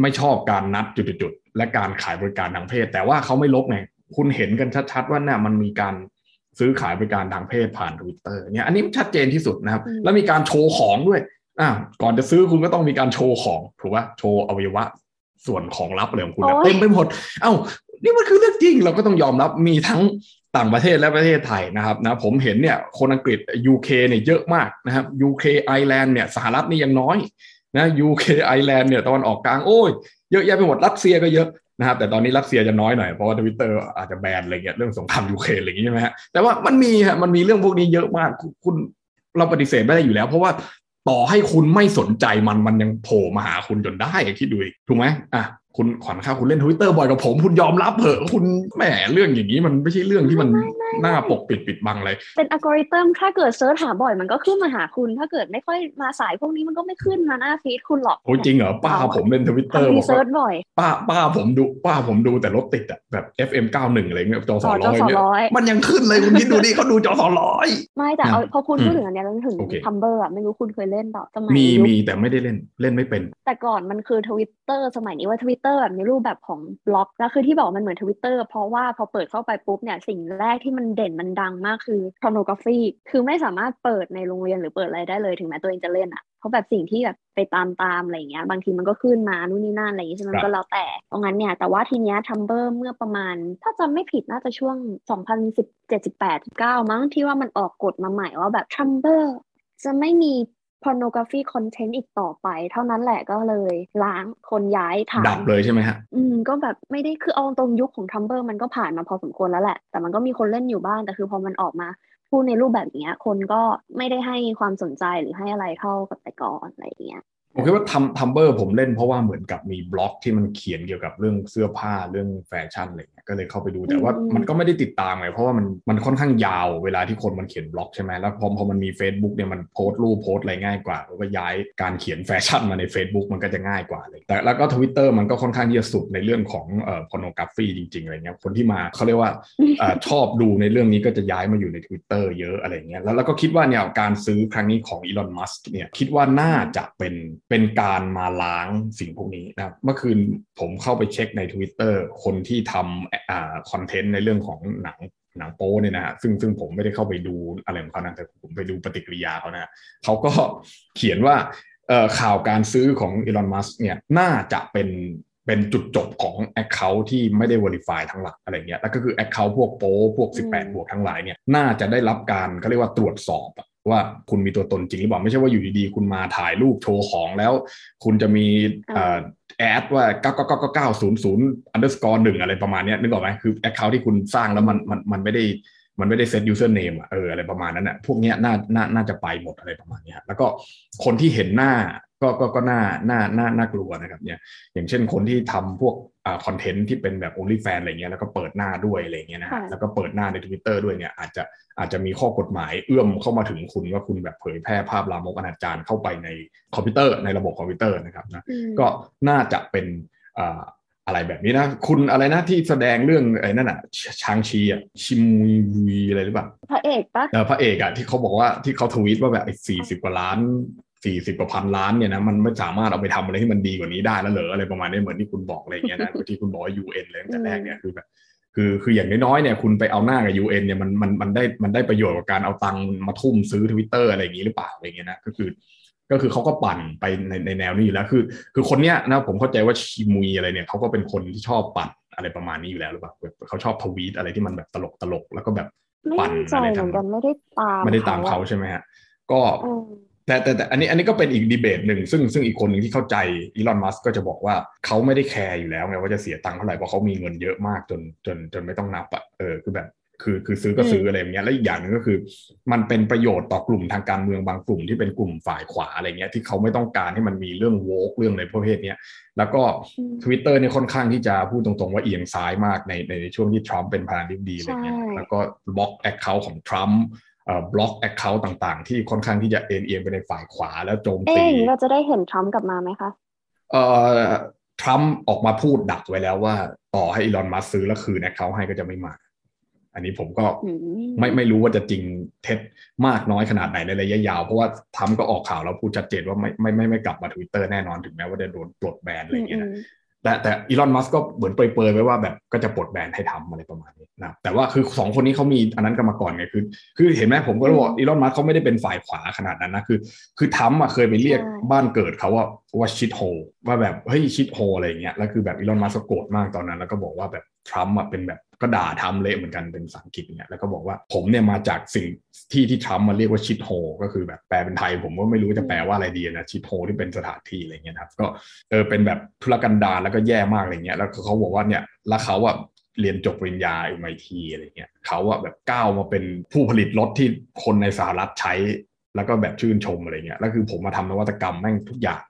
ไม่ชอบการนัดจุดๆและการขายบริการทางเพศ แต่ว่าเขาไม่ลบไงคุณเห็นกันชัดๆว่าเนี่ยมันมีการซื้อขายบริการทางเพศผ่านทวิตเตอร์เนี่ยอันนี้ชัดเจนที่สุดนะครับ แล้วมีการโชว์ของด้วยอ่าก่อนจะซื้อคุณก็ต้องมีการโชว์ของถูกป่ะโชว์อวัยวะส่วนของลับอะไรของคุณเต็มไปหมด เอ้า นี่มันคือเรื่องจริง เราก็ต้องยอมรับมีทั้งต่างประเทศและประเทศไทยนะครับนะผมเห็นเนี่ยคนอังกฤษ UK เนี่ยเยอะมากนะครับ UK ไอร์แลนด์เนี่ยสหรัฐนี่ยังน้อย นะ UK ไอร์แลนด์เนี่ยตะวันออกกลางโอ้ยเยอะแยะไปหมดรัสเซียก็เยอะนะครับแต่ตอนนี้รัสเซียจะน้อยหน่อยเพราะว่าทวิตเตอร์อาจจะแบนอะไรเงี้ยเรื่องสงครามยูเครนอะไรอย่างงี้ใช่ไหมฮะแต่ว่ามันมีฮะมันมีเรื่องพวกนี้เยอะมากคุณเราปฏิเสธไม่ได้อยู่แล้ว เพราะว่าต่อให้คุณไม่สนใจมันมันยังโผล่มาหาคุณจนได้คิดดูถูกไหมอะ คุณขวัญข้าวคุณเล่นทวิตเตอร์บ่อยกับผม คุณยอมรับเถอะคุณแหมเรื่องอย่างนี้มันไม่ใช่เรื่องที่มันน่าปกปิดปิดบังเลยเป็นอัลกอริทึมถ้าเกิด search หาบ่อยมันก็ขึ้นมาหาคุณ ถ้าเกิดไม่ค่อยมาสายพวกนี้มันก็ไม่ขึ้นมาหน้าฟีดคุณหรอกโอ้จริงเหรอป้าผมเล่นทวิตเตอร์บอกว่าบ่อยป้าป้าผมดูป้าผมดูแต่รถติดอะแบบ FM 91อะไรเงี้ยจอสองร้อยเนี่ยมันยังขึ้นเลยคุณคิดดูดิเขาดูจอสองร้อยไม่แต่พอคุณพูดถึงอันนี้เราถึงทัมเบอร์อะไม่รู้คุณเคยเล่นต่อสมัยมีมีแต่ไม่ได้เล่นเล่นไม่เป็น แต่ก่อนมันคือทวิตเตอร์สมัยนี้ว่าทวิตเตอร์แบบในรูปแบบของบล็อกแล้วคือที่บอกมันเหมือนทวิตเตอร์เพราะว่าพอเปิดเข้าไปปุ๊บเนี่ยสิ่งแรกที่มันเด่นมันดังมากคือ pornography คือไม่สามารถเปิดในโรงเรียนหรือเปิดอะไรได้เลยถึงแม้ตัวเองจะเล่นอะ่ะเพราะแบบสิ่งที่แบบไปตามตามอะไรเงี้ยบางทีมันก็ขึ้นมานู่นนี่นั่นอะไรอย่างงี้ใช่ไหมก็แล้วแต่ตรงนั้นเนี่ยแต่ว่าทีเนี้ยทัมเบอร์เมื่อประมาณ ถ้าจำไม่ผิดน่าจะช่วง 2017 18 19มั้งที่ว่ามันออกกฎมาใหม่ว่าแบบทัมเบอร์จะไม่มี pornography content อีกต่อไป เท่านั้นแหละก็เลยล้างคนย้ายฐานดับเลยใช่ไหมฮะอืมก็แบบไม่ได้คือเอาตรงยุคของทัมเบอร์มันก็ผ่านมาพอสมควรแล้วแหละ แต่มันก็มีคนเล่นอยู่บ้างแต่คือพอมันออกมาพูดในรูปแบบนี้คนก็ไม่ได้ให้ความสนใจหรือให้อะไรเท่ากับแต่ก่อนอะไรอย่างเงี้ย ผมคิดว่าทำ Tumblr ผมเล่นเพราะว่าเหมือนกับมีบล็อกที่มันเขียนเกี่ยวกับเรื่องเสื้อผ้าเรื่องแฟชั่นอะไรเงี้ยก็เลยเข้าไปดูแต่ว่ามันก็ไม่ได้ติดตามไงเพราะว่ามันมันค่อนข้างยาวเวลาที่คนมันเขียนบล็อกใช่ไหมแล้วพอพอมันมี Facebook เนี่ยมันโพสต์รูปโพสต์อะไรง่ายกว่าก็ย้ายการเขียนแฟชั่นมาใน Facebook มันก็จะง่ายกว่าเลย แต่แล้วก็ทวิตเตอร์มันก็ค่อนข้างที่จะสุดในเรื่องของเอ่อ pornography จริงๆอะไรเงี้ยคนที่มาเขาเรียกว่าชอบดูในเรื่องนี้ก็จะย้ายมาอยู่ใน Twitter เยอะอะไรเงี้ยแล้วเราก็คิดว่าเนี่ยการซื้อครั้งนี้ของอีลอนมัสก์เนี่ยคิดว่าน่าจะเป็นเป็นการมาล้างสิ่งพวกนี้นะครับเมื่อคืนผมเข้าไปเช็คใน Twitter คนที่ทำอ่าคอนเทนต์ในเรื่องของหนังหนังโป้เนี่ยนะฮะซึ่งซึ่งผมไม่ได้เข้าไปดูอะไรของเขานะแต่ผมไปดูปฏิกิริยาเขานะเขาก็เขียนว่าข่าวการซื้อของอีลอนมัสเนี่ยน่าจะเป็นเป็นจุดจบของ Account ที่ไม่ได้ Verify ทั้งหลักอะไรเงี้ยแล้วก็คือ Account พวกโป้พวก 18 บวกทั้งหลายเนี่ยน่าจะได้รับการเขาเรียกว่าตรวจสอบ ว่าคุณมีตัวตนจริงหรือเปล่าไม่ใช่ว่าอยู่ดีๆ คุณมาถ่ายรูปโชว์ของแล้ว คุณจะมีแอดว่า9 9 9 9 0 0 underscore หนึ่งอะไรประมาณนี้นึกออกไหมคือ Account ที่คุณสร้างแล้วมันมันมันไม่ได้มันไม่ได้เซต username เอออะไรประมาณนั้นอะพวกเนี้ยน่าน่าน่าจะไปหมดอะไรประมาณนี้แล้วก็คนที่เห็นหน้าก็ก็ก็น่าน่าน่าน่ากลัวนะครับเนี่ยอย่างเช่นคนที่ทำพวกอ่า คอนเทนต์ที่เป็นแบบ only fan อะไรเงี้ยแล้วก็เปิดหน้าด้วยอะไรเงี้ยนะฮะแล้วก็เปิดหน้าใน Twitter ด้วยเนี่ยอาจจะอาจจะมีข้อกฎหมายเอื้อมเข้ามาถึงคุณว่าคุณแบบเผยแพร่ภาพลามกอนาจารเข้าไปในคอมพิวเตอร์ในระบบคอมพิวเตอร์นะครับนะก็น่าจะเป็นอ่าอะไรแบบนี้นะ คุณอะไรนะที่แสดงเรื่องไอ้นั่นอะ Shang-Chi อะ Simu Liu อะไรหรือเปล่าพระเอกปะเออพระเอกอะที่เขาบอกว่าที่เขาทวีตว่าแบบไอ้สี่สิบกว่าล้าน สี่สิบกว่าพันล้านเนี่ยนะมันไม่สามารถเอาไปทำอะไรที่มันดีกว่านี้ได้แล้วเหรออะไรประมาณนี้เหมือนที่คุณบอกอะไรเงี้ยนะที่คุณบอกว่ายูเอ็นเลยตั้งแต่แรกเนี่ยคือแบบคือคืออย่างน้อยๆเนี่ยคุณไปเอาหน้ากับยูเอ็นเนี่ยมันมันมันได้มันได้ประโยชน์กับการเอาตังค์มาทุ่มซื้อทวิตเตอร์อะไรอย่างนี้หรือเปล่าอะไรเงี้ยนะก็คือก็คือเขาก็ปั่นไปในในแนวนี้อยู่แล้วคือ คือคนเนี้ยนะผมเข้าใจว่า Simu อะไรเนี่ยเขาก็เป็นคนที่ชอบปั่นอะไรประมาณนี้อยู่แล้วหรือเปล่าเขาชอบทวีตอะไรที่มันแบบตลกตลกแล้วก็แบบปั่นอะไรทำไม่ได้ตามไม่ได้ตามเขาใช่ไหมฮะก็ แต่แต่แต่อันนี้อันนี้ก็เป็นอีกดีเบตหนึ่งซึ่งซึ่งอีกคนหนึ่งที่เข้าใจอีลอนมัสก์ก็จะบอกว่าเขาไม่ได้แคร์อยู่แล้วไงว่าจะเสียตังค์เท่าไหร่เพราะเขามีเงินเยอะมากจนจนจนไม่ต้องนับอะเออคือแบบคือคือซื้อก็ซื้ออะไรอย่างเงี้ยแล้วอีกอย่างนึงก็คือ มันเป็นประโยชน์ต่อกลุ่มทางการเมืองบางกลุ่มที่เป็นกลุ่มฝ่ายขวาอะไรเงี้ยที่เขาไม่ต้องการให้มันมีเรื่อง woke เรื่องในประเภทเนี้ยแล้วก็ทวิตเตอร์เนี่ยค่อนข้างที่จะพูดตรงๆว่าเอียงซ้ายมากในในช่วงที่ทรัมป์เป็นประธานาธิบดีอะไรเงี้ยแล้วก็ block account ของทรัมป์ block account ต่างๆ ที่ค่อนข้างที่จะเอนเอียงไปในฝ่ายขวาแล้วโจมตีเอ๊เราจะได้เห็นทรัมป์กลับมาไหมคะเอ่อทรัมป์ออกมาพูดดักไว้แล้วว่า ต่อให้อีลอนมัสก์ซื้อแล้วคืน account ให้ก็จะไม่มา อันนี้ผมก็ไม่ไม่รู้ว่าจะจริงเท็จมากน้อยขนาดไหนในระยะยาว เพราะว่าทรัมป์ก็ออกข่าวแล้วพูดชัดเจนว่าไม่ไม่ไม่ไม่กลับมาทวิตเตอร์แน่นอนถึงแม้ว่าจะโดนปลดแบนอะไรอย่างเงี้ยนะ แต่แต่อีลอนมัสก์ก็เหมือนเปรยๆไว้ว่าแบบก็จะปลดแบนให้ทรัมป์อะไรประมาณนี้นะแต่ว่าคือสองคนนี้เขามีอันนั้นกันมาก่อนไงคือ คือเห็นไหมผมก็บอกอีลอนมัสเขาไม่ได้เป็นฝ่ายขวาขนาดนั้นนะคือ คือทำอะเคยไปเรียกบ้านเกิดเขาว่าว่าชิดโฮว่าแบบเฮ้ยชิดโฮอะไรอย่างเงี้ยแล้วคือแบบอีลอนมัสก็โกรธมากตอนนั้น แล้วก็บอกว่าแบบทรัมป์เป็นแบบก็ด่าทำเละเหมือนกันเป็นภาษาอังกฤษเนี่ยแล้วก็บอกว่าผมเนี่ยมาจากสิ่งที่ที่ทรัมมาเรียกว่าชิดโฮก็คือแบบแปลเป็นไทย ผมก็ไม่รู้จะแปลว่าอะไรดีนะชิดโฮที่เป็นสถานที่อะไรเงี้ยครับก็เออเป็นแบบธุรกันดารแล้วก็แย่มากอะไรเงี้ยแล้วเขาบอกว่าเนี่ยแล้วเขาอะเรียนจบปริญญาอ MIT อะไรเงี้ยเขาอะแบบก้าวมาเป็นผู้ผลิตรถที่คนในสหรัฐใช้ แล้วก็แบบชื่นชมอะไรเงี้ยแล้วคือผมมาทำนวัตกรรมแม่งทุกอย่าง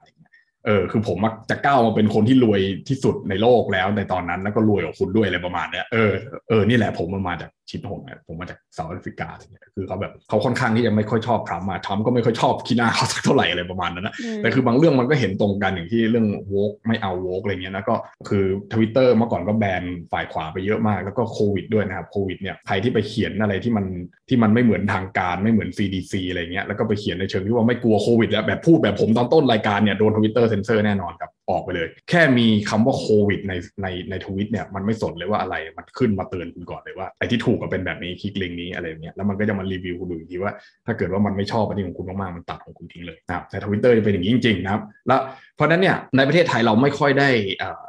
เออคือผมจะก้าวมาเป็นคนที่รวยที่สุดในโลกแล้วในตอนนั้นแล้วก็รวยกว่าคุณด้วยอะไรประมาณเนี้ยเออเออนี่แหละผมมันมาจากชิดโฮเนี่ยผมมาจากเซาท์แอฟริกาเนี่ยคือเขาแบบเขาค่อนข้างที่จะไม่ค่อยชอบทรัมป์มาทรัมป์ก็ไม่ค่อยชอบคีน่าเขาสักเท่าไหร่อะไรประมาณนั้นนะแต่คือบางเรื่องมันก็เห็นตรงกันอย่างที่เรื่องโวกไม่เอาโวกอะไรเงี้ยนะก็คือทวิตเตอร์เมื่อก่อนก็แบนฝ่ายขวาไปเยอะมาก แล้วก็โควิดด้วยนะครับโควิดเนี่ยใครที่ไปเขียนอะไรที่มันที่มันไม่เหมือนทางการไม่เหมือน CDC อะไรเงี้ยแล้วก็ไปเขียนในเชิงที่ว่าไม่กลัวโควิดแล้วแบบพูดแบบผมตอนต้นรายการเนี่ยโดนทวิตเตอร์เซนเซอร์แน่นอนครับออกไปเลย แค่มีคำว่าโควิดในในในทวีตเนี่ยมันไม่สนเลยว่าอะไรมันขึ้นมาเตือนคุณก่อนเลยว่าไอ้ที่ถูกก็เป็นแบบนี้คลิกลิงก์นี้อะไรเงี้ยแล้วมันก็จะมารีวิวคุณดูอีกทีว่า ถ้าเกิดว่ามันไม่ชอบอันนี้ของคุณมากๆมันตัดของคุณทิ้งเลยนะครับแต่ทวิตเตอร์จะเป็นอย่างนี้จริงๆนะครับแล้วเพราะนั้นเนี่ยในประเทศไทยเราไม่ค่อยได้อ่า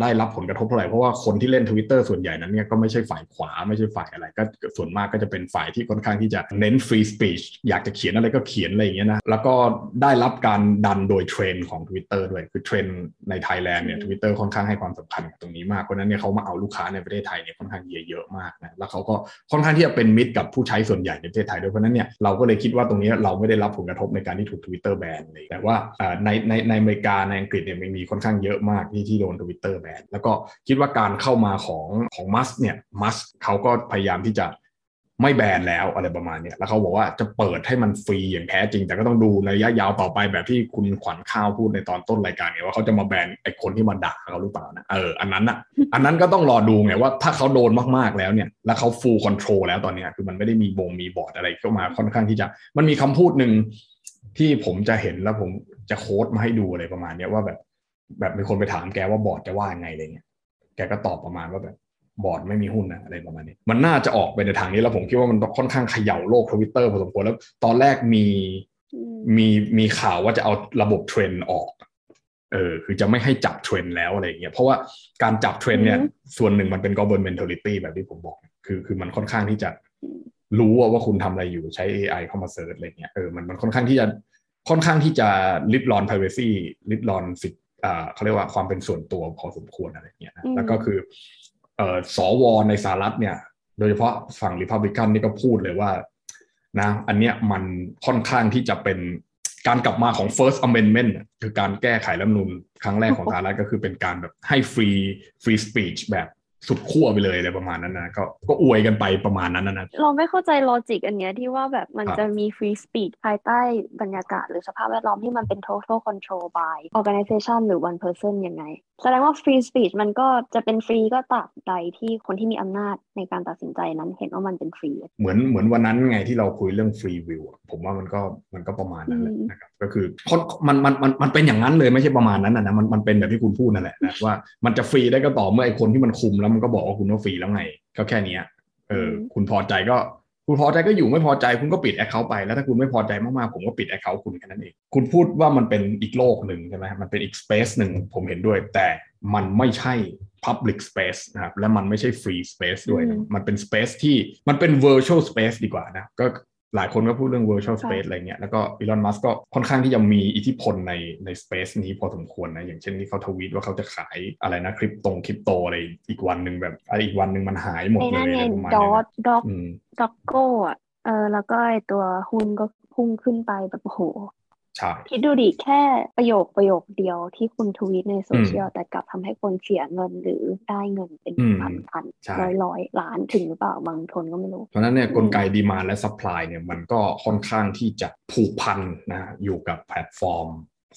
ได้รับผลกระทบเท่าไหร่เพราะว่าคนที่เล่นทวิตเตอร์ส่วนใหญ่นั้นเนี่ยก็ไม่ใช่ฝ่ายขวาไม่ใช่ฝ่ายอะไร ก็ส่วนมากก็จะเป็นฝ่ายที่ค่อนข้างที่จะเน้น free speech อยากจะเขียนอะไรก็เขียนอะไรอย่างเงี้ยนะแล้วก็ได้รับการดันโดยเทรนด์ของ Twitter ด้วยคือเทรนด์ในไทยแลนด์เนี่ยทวิตเตอร์ค่อนข้างให้ความสำคัญกับตรงนี้มากเพราะนั้นเนี่ยเขามาเอาลูกค้าในประเทศไทยเนี่ยค่อนข้างเยอะมากนะแล้วเขาก็ค่อนข้างที่จะเป็นมิตรกับผู้ใช้ส่วนใหญ่ในประเทศไทยด้วยเพราะนั้นเนี่ยเราก็เลยคิดว่าตรงนี้เราไม่ได้รับผลกระทบในการที่ถูกทวิตเตอร์แบนเลยแต่ว่าในในในอเมริกาในอังกฤษเนี่ยมันมีค่อนข้างเยอะมากที่ที่โดนทวิตเตอร์แบนแล้วก็คิดว่าการเข้ามาของของมัสก์เนี่ยมัสก์เขาก็พยายามที่จะไม่แบนแล้วอะไรประมาณนี้แล้วเขาบอกว่าจะเปิดให้มันฟรีอย่างแท้จริง แต่ก็ต้องดูในระยะยาวต่อไปแบบที่คุณขวัญข้าวพูดในตอนต้นรายการเนี่ยว่าเขาจะมาแบนไอ้คนที่มาด่าเขาหรือเปล่านะเอออันนั้นอะอันนั้นก็ต้องรอดูไงว่าถ้าเขาโดนมากๆแล้วเนี่ย แล้วเขา full control แล้วตอนนี้คือมันไม่ได้มีบงมีบอร์ดอะไรเข้ามาค่อนข้างที่จะ มันมีคำพูดหนึ่งที่ผมจะเห็นแล้วผมจะ quote มาให้ดูอะไรประมาณนี้ว่าแบบ แบบมีคนไปถามแกว่าบอร์ดจะว่าไงอะไรเงี้ยแกก็ตอบประมาณว่าแบบบอร์ดไม่มีหุ้นนะอะไรประมาณนี้ มันน่าจะออกไปในทางนี้แล้วผมคิดว่ามันค่อนข้างเขย่าโลกทวิตเตอร์พอสมควรแล้ว ตอนแรกมีมีมีข่าวว่าจะเอาระบบเทรนด์ออกเออคือจะไม่ให้จับเทรนด์แล้วอะไรเงี้ยเพราะว่าการจับเทรนด์เนี่ยส่วนหนึ่งมันเป็น governmentality แบบที่ผมบอก คือคือมันค่อนข้างที่จะรู้ว่าคุณทำอะไรอยู่ใช้ AI เข้ามา search อะไรเงี้ยเออมันมันค่อนข้างที่จะค่อนข้างที่จะลิดรอน privacy ลิดรอนสิทธิ์อ่า เขาเรียกว่าความเป็นส่วนตัวพอสมควรอะไรเงี้ยนะแล้วก็คือเอ่อส.ว.ในสหรัฐเนี่ย โดยเฉพาะฝั่งริพับลิกันนี่ก็พูดเลยว่านะอันเนี้ยมันค่อนข้างที่จะเป็นการกลับมาของ first amendment คือการแก้ไขรัฐธรรมนูญครั้งแรกของสหรัฐก็คือเป็นการแบบให้ฟรีfree speech แบบ สุดขั้วไปเลยอะไรประมาณนั้นนะก็ก็อวยกันไปประมาณนั้นนะเราไม่เข้าใจ logic อันเนี้ยที่ว่าแบบมันจะมี free speech ภายใต้บรรยากาศหรือสภาพแวดล้อมที่มันเป็น total control by organization หรือ one person ยังไง แสดงว่า free speech มันก็จะเป็นฟรีก็ตราบใดที่คนที่มีอำนาจในการตัดสินใจนั้นเห็นว่ามันเป็นฟรี เหมือนเหมือนวันนั้นไงที่เราคุยเรื่อง free will ผมว่ามันก็มันก็ประมาณนั้นแหละนะครับก็คือมันมันมันมันเป็นอย่างนั้นเลยไม่ใช่ประมาณนั้นนะมันมันเป็นแบบที่คุณพูดนั่นแหละนะว่ามันจะฟรีได้ก็ต่อเมื่อไอ้คนที่มันคุมแล้วมันก็บอกว่าคุณว่าฟรีแล้วไงก็แค่นี้เออคุณพอใจก็ คุณพอใจก็อยู่ไม่พอใจคุณก็ปิด account ไปแล้วถ้าคุณไม่พอใจมากๆผมก็ปิด account คุณแค่นั้นเองคุณพูดว่ามันเป็นอีกโลกหนึ่งใช่ไหมมันเป็นอีก space หนึ่งผมเห็นด้วย แต่มันไม่ใช่ Public Space นะครับและมันไม่ใช่ Free Space ด้วยนะมันเป็น Space ที่มันเป็น Virtual Space ดีกว่านะก็ หลายคนก็พูดเรื่อง virtual space อะไรเงี้ยแล้วก็อีลอนมัสก์ก็ค่อนข้างที่จะมีอิทธิพลในใน space นี้พอสมควรนะอย่างเช่นที่เขาทวีตว่าเขาจะขายอะไรนะคริปตงคริปโตอะไรอีกวันหนึ่งแบบอะไรอีกวันหนึ่งมันหายหมดเลยอะไรประมาณนี้ดอทดอกดอกโก้อะเออแล้วก็ไอตัวหุ้นก็พุ่งขึ้นไปแบบโห ใช่คิดดูดิแค่ประโยคประโยคเดียวที่คุณทวีตในโซเชียลแต่กลับทำให้คนเสียเงินหรือได้เงินเป็นพันพันร้อยร้อยล้านถึงหรือเปล่าบางคนก็ไม่รู้ เพราะนั้นเนี่ยกลไก demand และ supply เนี่ยมันก็ค่อนข้างที่จะผูกพันนะอยู่กับแพลตฟอร์ม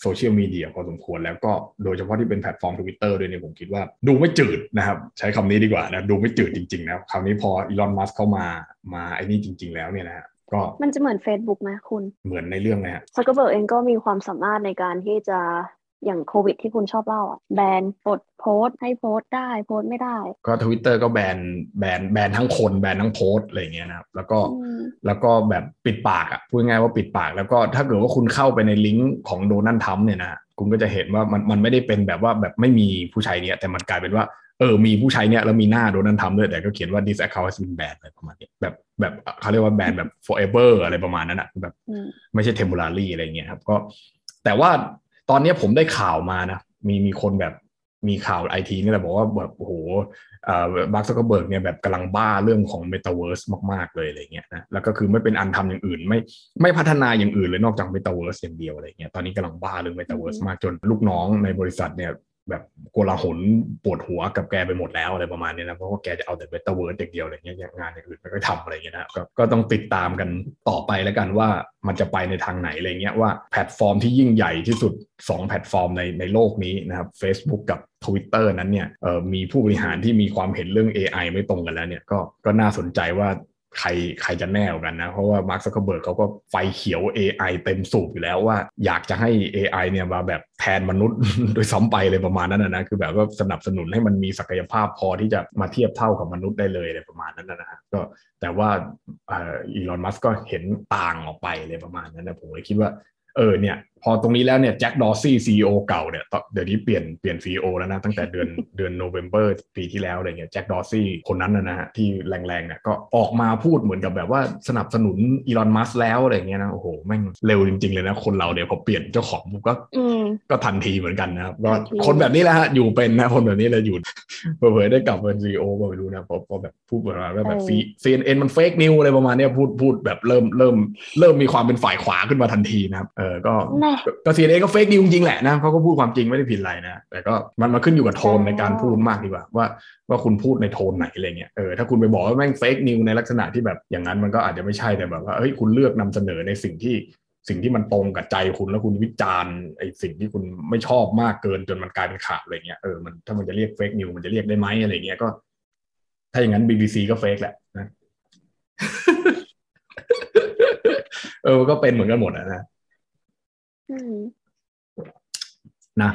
โซเชียลมีเดียพอสมควรแล้วก็โดยเฉพาะที่เป็นแพลตฟอร์มทวิตเตอร์ด้วยเนี่ยผมคิดว่าดูไม่จืดนะครับ ใช้คำนี้ดีกว่านะดูไม่จืดจริงๆนะคราวนี้พออีลอนมัสก์เข้ามามาไอ้นี่จริง ๆ แล้วเนี่ยนะ ก็มันจะเหมือน Facebook ไหมคุณ เหมือนในเรื่องเลยฮะซักเกอร์เบิร์กเองก็มีความสามารถในการที่จะอย่างโควิดที่คุณชอบเล่าอะแบนปลดโพสต์ให้โพสต์ได้โพสต์ไม่ได้ ก็ทวิตเตอร์ก็แบนแบนแบนทั้งคนแบนทั้งโพสอะไรเงี้ยนะครับแล้วก็แล้วก็แบบปิดปากอะพูดง่ายว่าปิดปาก แล้วก็ถ้าเกิดว่าคุณเข้าไปในลิงก์ของโดนัลด์ทัมเนี่ยนะคุณก็จะเห็นว่ามันมันไม่ได้เป็นแบบว่าแบบไม่มีผู้ใช้เนี่ยแต่มันกลายเป็นว่า เออมีผู้ใช้เนี่ยแล้วมีหน้าโดนัลด์ทัมด้วยแต่ก็เขียนว่า this account has been banned อะไรประมาณนี้แบบแบบเขาเรียกว่าแบนแบบ forever อะไรประมาณนั้นอะแบบไม่ใช่ temporary อะไรเงี้ยครับก็แต่ว่าตอนนี้ผมได้ข่าวมานะมีมีคนแบบมีข่าวไอทีนี่แหละบอกว่าแบบโอ้โหมาร์คซักเคอร์เบิร์กเนี่ยแบบกำลังบ้าเรื่องของ Metaverse มาก ๆ เลยอะไรเงี้ยนะแล้วก็คือไม่เป็นอันทำอย่างอื่น ไม่ไม่พัฒนาอย่างอื่นเลยนอกจาก Metaverse อย่างเดียวอะไรเงี้ยตอนนี้กำลังบ้าเรื่อง Metaverse มากจนลูกน้องในบริษัทเนี่ย แบบโกลาหลปวดหัวกับแกไปหมดแล้วอะไรประมาณนี้นะเพราะว่าแกจะเอาแต่เบต้าเวิร์ดอย่างเดียวอะไรเงี้ยงานอย่างอื่นไม่ค่อยทำอะไรเงี้ยนะก็ก็ต้องติดตามกันต่อไปแล้วกันว่ามันจะไปในทางไหนอะไรเงี้ยว่าแพลตฟอร์มที่ยิ่งใหญ่ที่สุด 2 แพลตฟอร์มในในโลกนี้นะครับ Facebook กับ Twitter นั้นเนี่ยมีผู้บริหารที่มีความเห็นเรื่อง AI ไม่ตรงกันแล้วเนี่ยก็ก็น่าสนใจว่า ใครใครจะแน่กันนะ เพราะว่ามาร์คซักเคอร์เบิร์กเขาก็ไฟเขียว AI เต็มสูบอยู่แล้วว่าอยากจะให้ AI เนี่ยมาแบบแทนมนุษย์ด้วยซ้ำไปเลยประมาณนั้นนะคือแบบว่าสนับสนุนให้มันมีศักยภาพพอที่จะมาเทียบเท่ากับมนุษย์ได้เลยอะไรประมาณนั้นนะฮะก็แต่ว่าอีลอนมัสก็เห็นต่างออกไปเลยประมาณนั้นนะผมเลยคิดว่าเออเนี่ย พอตรงนี้แล้วเนี่ยแจ็คดอร์ซี่ซีอเก่าเนี่ยเดี๋ยวนี้เปลี่ยนเปลี่ยนซีอแล้วนะ ตั้งแต่เดือนเดือนโนเวม ber ปีที่แล้วอะไรเงี้ยแจ็คดอร์ซี่คนนั้นนะฮะที่แรงๆเนี่ยก็ออกมาพูดเหมือนกับแบบว่าสนับสนุนอีลอนมัสแล้วอะไรเงี้ยนะโอ้โหแม่งเร็วจริง ๆ เลยนะคนเราเนี่ยพอเปลี่ยนเจ้าของก็ก็ทันทีเหมือนกันนะครับก็คนแบบนี้แหละฮะอยู่เป็นนะคนแบบนี้เลยอยู่เผื่อได้กลับเป็นซีอก็ไม่รู้นะพอพอแบบพูดแบบว่าแบบ CNN มัน fake news อะไรประมาณนี้พูดพูดแบบเริ่มเริ่มเริ่มมีความเป็นฝ่ายขวาขึ้นมาทันทีนะครับเออก็ก็ CNN ก็ fake news จริงแหละนะเขาก็พูดความจริงไม่ได้ผิดอะไรนะแต่ก็มันมาขึ้นอยู่กับโทนในการพูดมากดีกว่าว่าว่าคุณพูดในโทนไหนอะไรเงี้ยเออถ้าคุณไปบอกว่าแม่ง fake news ในลักษณะที่แบบอย่างนั้นมันก็อาจจะไม่ใช่แต่แบบว่าเฮ้ยคุณเลือกนำเสนอในสิ่งที่สิ่งที่มันตรงกับใจคุณแล้วคุณวิจารณ์ไอ้สิ่งที่คุณไม่ชอบมากเกินจนมันกลายเป็นข่าวอะไรเงี้ยเออมันถ้ามันจะเรียกเฟกนิวมันจะเรียกได้ไหมอะไรเงี้ยก็ ถ้าอย่างนั้น BBC ก็เฟกแหละนะเออก็เป็นเหมือนกันหมดนะ นะนะ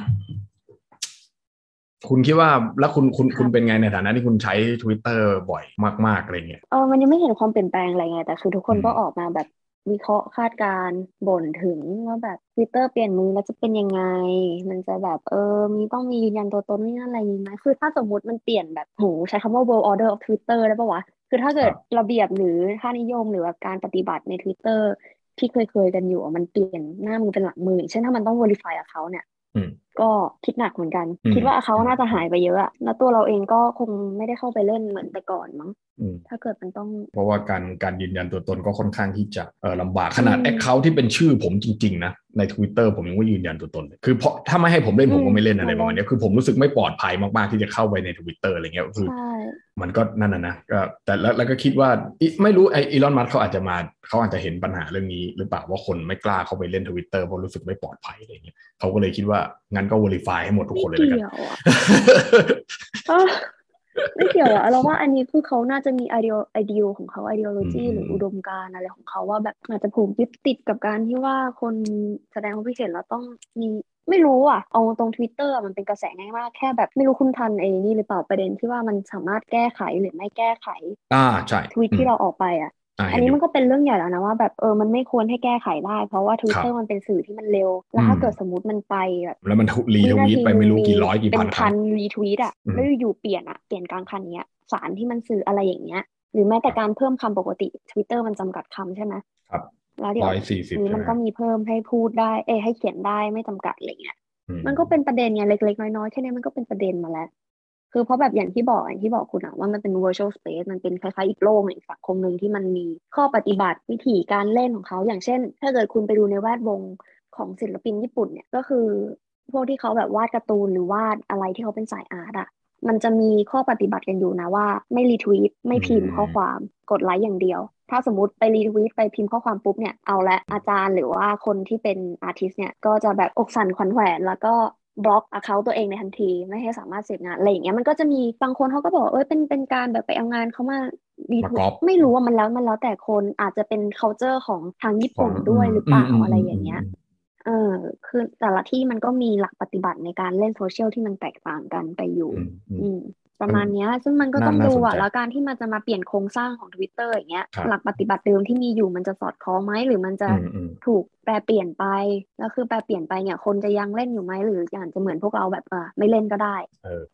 คุณคิดว่าแล้วคุณคุณคุณเป็นไงในฐานะที่คุณใช้ Twitter บ่อยมาก ๆ อะไรเงี้ยเออมันยังไม่เห็นความเปลี่ยนแปลงอะไรไง แต่คือทุกคนก็ออกมาแบบวิเคราะห์คาดการบ่นถึงว่าแบบ Twitter เปลี่ยนมือแล้วจะเป็นยังไง มันจะแบบเออ มีต้องมียืนยันตัวตนนี่อะไรอย่างไหมคือถ้าสมมุติมันเปลี่ยนแบบโหใช้คำว่า world order of Twitter ได้ปะวะ คือถ้าเกิดระเบียบหรือค่านิยมหรือแบบการปฏิบัติใน Twitter ที่เคยเคยกันอยู่มันเปลี่ยนหน้ามือเป็นหลังมือเช่นถ้ามันต้อง verify กับเขาเนี่ยก็คิดหนักเหมือนกัน คิดว่าเขาน่าจะหายไปเยอะแล้วตัวเราเองก็คงไม่ได้เข้าไปเล่นเหมือนแต่ก่อนมั้ง ถ้าเกิดมันต้อง เพราะว่าการการยืนยันตัวตนก็ค่อนข้างที่จะเออลำบากขนาด account ที่เป็นชื่อผมจริงๆนะใน Twitter ผมยังไม่ยืนยันตัวตน คือเพราะถ้าไม่ให้ผมเล่นผมก็ไม่เล่นอะไรประมาณนี้คือผมรู้สึกไม่ปลอดภัยมากๆที่จะเข้าไปใน Twitter อะไรเงี้ยคือมันก็นั่นนะนะก็แต่แล้วแล้วก็คิดว่าไม่รู้ไออีลอนมัสก์เขาอาจจะมาเขาอาจจะเห็นปัญหาเรื่องนี้ หรือเปล่าว่าคนไม่กล้าเข้าไปเล่นทวิตเตอร์เพราะรู้สึกไม่ปลอดภัยอะไรเงี้ยเขาก็เลยคิดว่างั้นก็ verify ให้หมดทุกคนเลยกัน ไม่เกี่ยวอะเราว่าอันนี้คือเขาน่าจะมีไอเดียไอเดียของเขา ideology หรืออุดมการณ์อะไรของเขาว่าแบบอาจจะผูกยึดติดกับการที่ว่าคนแสดงความคิดเห็นแล้วต้องมีไม่รู้อะ เอาตรงทวิตเตอร์มันเป็นกระแสง่ายมากแค่แบบไม่รู้คุณทันไอ้นี่หรือเปล่าประเด็นที่ว่ามันสามารถแก้ไขหรือไม่แก้ไขอ่าใช่ทวิตที่เราออกไปอะ อันนี้มันก็เป็นเรื่องใหญ่แล้วนะว่าแบบเออมันไม่ควรให้แก้ไขได้ เพราะว่าทวิตเตอร์มันเป็นสื่อที่มันเร็ว แล้วถ้าเกิดสมมติมันไปแบบแล้วมันรีทวีตไปไม่รู้กี่ร้อยกี่พันพันรีทวีตอะแล้วอยู่เปลี่ยนอะเปลี่ยนกลางคันเนี้ยสารที่มันสื่ออะไรอย่างเงี้ยหรือแม้แต่การเพิ่มคำปกติทวิตเตอร์มันจำกัดคำใช่ไหมครับแล้วเดี๋ยวนี้มันก็มีเพิ่มให้พูดได้ เอให้เขียนได้ไม่จำกัดอะไรเงี้ยมันก็เป็นประเด็นไงเล็กๆน้อยๆแค่นี้มันก็เป็นประเด็นมาแล้ว คือเพราะแบบอย่างที่บอกอย่างที่บอกคุณอะว่ามันเป็น virtual space มันเป็นคล้ายๆอีกโลกหนึ่งสังคมหนึ่งที่มันมีข้อปฏิบัติวิธีการเล่นของเขา อย่างเช่น ถ้าเกิดคุณไปดูในแวดวงของศิลปินญี่ปุ่นเนี่ยก็คือ พวกที่เขาแบบวาดการ์ตูนหรือวาดอะไรที่เขาเป็นสายอาร์ตอะมันจะมีข้อปฏิบัติกันอยู่นะว่า ไม่รีทวีตไม่พิมพ์ข้อความกดไลค์อย่างเดียว ถ้าสมมติไปรีทวีตไปพิมพ์ข้อความปุ๊บเนี่ยเอาละอาจารย์หรือว่าคนที่เป็น artist เนี่ยก็จะแบบอกสั่นขวัญแขวนแล้วก็ บล็อก account ตัวเองในทันทีไม่ให้สามารถเสพงานอะไรอย่างเงี้ยมันก็จะมีบางคนเขาก็บอกเอ้ยเป็นเป็นการแบบไปเอางานเขามาดีไม่รู้ว่ามันแล้วมันแล้วแต่คนอาจจะเป็น culture ของทางญี่ปุ่นด้วยหรือเปล่าอะไรอย่างเงี้ยเออคือแต่ละที่มันก็มีหลักปฏิบัติในการเล่นโซเชียลที่มันแตกต่างกันไปอยู่ อืม ประมาณนี้ซึ่งมันก็ต้องดูอะแล้วการที่มันจะมาเปลี่ยนโครงสร้างของ Twitter อย่างเงี้ยหลักปฏิบัติเดิมที่มีอยู่มันจะสอดคล้องไหมหรือมันจะถูกแปลเปลี่ยนไปแล้วคือแปลเปลี่ยนไปเนี่ยคนจะยังเล่นอยู่ไหมหรืออย่างจะเหมือนพวกเราแบบเออไม่เล่นก็ได้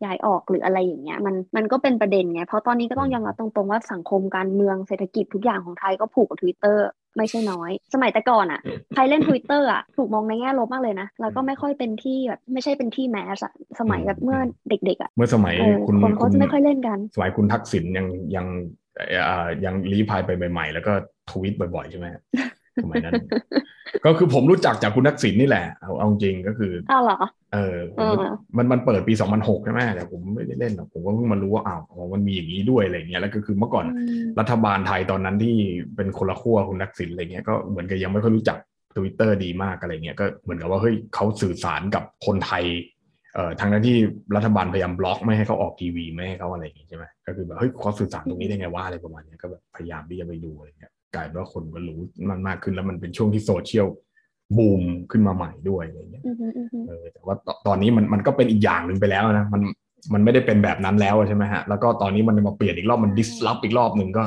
ย้ายออกหรืออะไรอย่างเงี้ยมันมันก็เป็นประเด็นไงเพราะตอนนี้ก็ต้องยอมรับตรงๆว่าสังคมการเมืองเศรษฐกิจทุกอย่างของไทยก็ผูกกับ Twitter ไม่ใช่น้อย สมัยแต่ก่อนอะใครเล่น Twitter อะถูกมองในแง่ลบมากเลยนะ แล้วก็ไม่ค่อยเป็นที่แบบไม่ใช่เป็นที่แมสอะสมัยแบบเมื่อเด็กๆอะเมื่อสมัยคุณคนเขาจะไม่ค่อยเล่นกัน สมัยคุณทักษิณยังยังยังรีพายไปใหม่ ๆ แล้วก็ทวิตบ่อยๆใช่ไหม สมัยนั้น ก็คือผมรู้จักจากคุณทักษิณนี่แหละ เอาเอาจริงก็คืออ้าวเหรอเออมันมันเปิดปีสองพันหกใช่ไหมแต่ผมไม่ได้เล่นหรอกผมก็เพิ่งมารู้ว่าอ้าวมันมีอย่างนี้ด้วยอะไรเงี้ยแล้วก็คือเมื่อก่อนรัฐบาลไทยตอนนั้นที่เป็นคนละขั้วคุณทักษิณอะไรเงี้ยก็เหมือนกับยังไม่ค่อยรู้จักทวิตเตอร์ดีมากอะไรเงี้ยก็เหมือนกับว่าเฮ้ยเขาสื่อสารกับคนไทยเอ่อทางนั้นที่รัฐบาลพยายามบล็อกไม่ให้เขาออกทีวีไม่ให้เขาอะไรอย่างงี้ใช่ไหมก็คือแบบเฮ้ยเขาสื่อสารตรงนี้ได้ไงว่าอะไรประมาณนี้ก็แบบพยายามที่จะไปดูอะไรเงี้ย กลายเป็นว่าคนก็รู้มันมากขึ้นแล้วมันเป็นช่วงที่โซเชียลบูมขึ้นมาใหม่ด้วยอะไรเงี้ยเออแต่ว่าตอนนี้มันมันก็เป็นอีกอย่างหนึ่งไปแล้วนะมันมันไม่ได้เป็นแบบนั้นแล้วใช่ไหมฮะ แล้วก็ตอนนี้มันมาเปลี่ยนอีกรอบมัน disrupt อีกรอบหนึ่งก็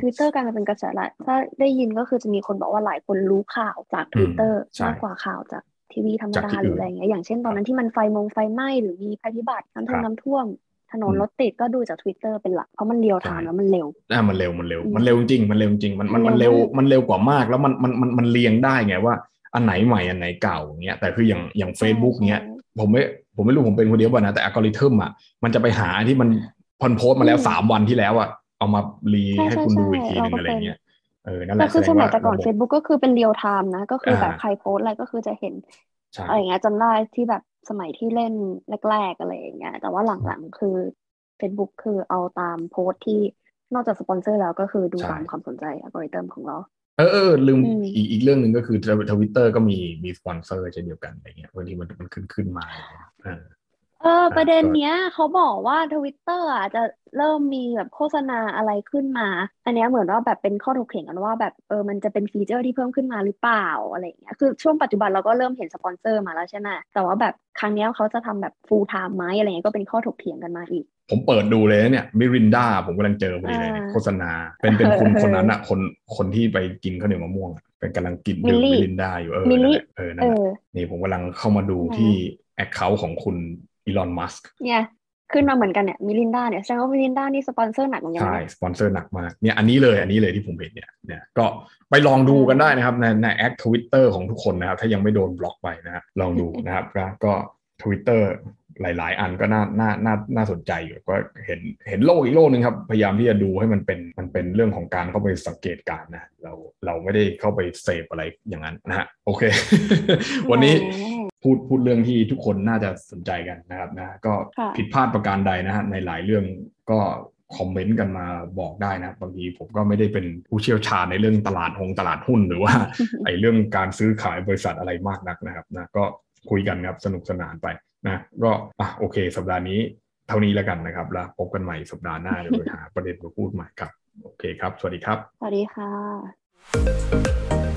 ทวิตเตอร์กลายมาเป็นกระแสหลักถ้าได้ยินก็คือจะมีคนบอกว่าหลายคนรู้ข่าวจากทวิตเตอร์มากกว่าข่าวจากทีวีธรรมดาหรืออะไรเงี้ยอย่างเช่นตอนนั้นที่มันไฟมงไฟไหม้หรือมีภัยพิบัติน้ำท่วมน้ำท่วม ถนนรถติดก็ดูจากทวิตเตอร์เป็นหลัก เพราะมัน real time แล้วมันเร็วอ่ามันเร็วมันเร็ว มันเร็วจริง มันเร็วจริง มันมันมันเร็วมันเร็วกว่ามากแล้วมันมันมันมันเรียงได้ไงว่าอันไหนใหม่อันไหนเก่าเงี้ยแต่คืออย่างอย่าง Facebook เนี้ยผมไม่ผมไม่รู้ผมเป็นคนเดียวป่ะนะแต่อัลกอริทึมอะมันจะไปหาที่มันพอโพสต์มาแล้วสามวันที่แล้วอะเอามา re ให้คุณดูอีกทีนึงอะไรเงี้ยเออนั่นแหละคือสมัยแต่ก่อน Facebook ก็คือเป็น real time นะก็คือแบบใครโพสต์อะไรก็คือจะเห็นอะไรเงี้ยจำได้ที่แบบ สมัยที่เล่นแรกๆอะไรอย่างเงี้ย แต่ว่าหลังๆคือ Facebook คือเอาตามโพสต์ที่นอกจากสปอนเซอร์แล้วก็คือดูตามความสนใจอัลกอริทึมของเรา เออเออลืมอีกอีกเรื่องหนึ่งก็คือทวิตเตอร์ก็มีมีสปอนเซอร์เช่นเดียวกันอะไรเงี้ยบางทีมันมันขึ้นขึ้นมา เออเออ ประเด็นเนี้ยเขาบอกว่าทวิตเตอร์อะจะเริ่มมีแบบโฆษณาอะไรขึ้นมา อันนี้เหมือนว่าแบบเป็นข้อถกเถียงกันว่าแบบเออมันจะเป็นฟีเจอร์ที่เพิ่มขึ้นมาหรือเปล่าอะไรเงี้ยคือช่วงปัจจุบันเราก็เริ่มเห็นสปอนเซอร์มาแล้วใช่ไหมแต่ว่าแบบครั้งนี้เขาจะทำแบบ full time ไหมอะไรเงี้ยก็เป็นข้อถกเถียงกันมาอีก ผมเปิดดูเลยเนี่ยมิรินดาผมกำลังเจอพอดีเลยโฆษณาเป็นเป็นคุณคนนั้นอะคนคนที่ไปกินข้าวเหนียวมะม่วงเป็นกำลังกินดื่มมิรินดาอยู่เออเออนั่นแหละนี่ผมกำลังเข้ามาดูที่ account ของคุณ อีลอนมัสก์เนี่ยขึ้นมาเหมือนกันเนี่ยมิรินดาเนี่ยแสดงว่ามิรินดานี่สปอนเซอร์หนักเหมือนกันใช่สปอนเซอร์หนักมากเนี่ยอันนี้เลยอันนี้เลยที่ผมเห็นเนี่ยเนี่ยก็ไปลองดูกันได้นะครับในใน acc ทวิตเตอร์ของทุกคนนะครับ ถ้ายังไม่โดนบล็อกไปนะฮะลองดูนะครับก็ทวิตเตอร์หลาย ๆ อันก็น่าน่าน่าน่าสนใจอยู่ก็เห็นเห็นโลกอีกโลกหนึ่งครับ พยายามที่จะดูให้มันเป็นมันเป็นเรื่องของการเข้าไปสังเกตการนะเราเราไม่ได้เข้าไปเสพอะไรอย่างนั้นนะฮะโอเค วันนี้ พูดพูดเรื่องที่ทุกคนน่าจะสนใจกันนะครับนะก็ผิดพลาดประการใดนะฮะในหลายเรื่องก็คอมเมนต์กันมาบอกได้นะบางทีผมก็ไม่ได้เป็นผู้เชี่ยวชาญในเรื่องตลาดหงตลาดหุ้นหรือว่าไอ้เรื่องการซื้อขายบริษัทอะไรมากนักนะครับนะก็คุยกันครับสนุกสนานไปนะก็อะโอเค สัปดาห์นี้เท่านี้แล้วกันนะครับ แล้วพบกันใหม่สัปดาห์หน้าเดี๋ยวหาประเด็นมาพูดใหม่ครับ โอเคครับ สวัสดีครับ สวัสดีค่ะ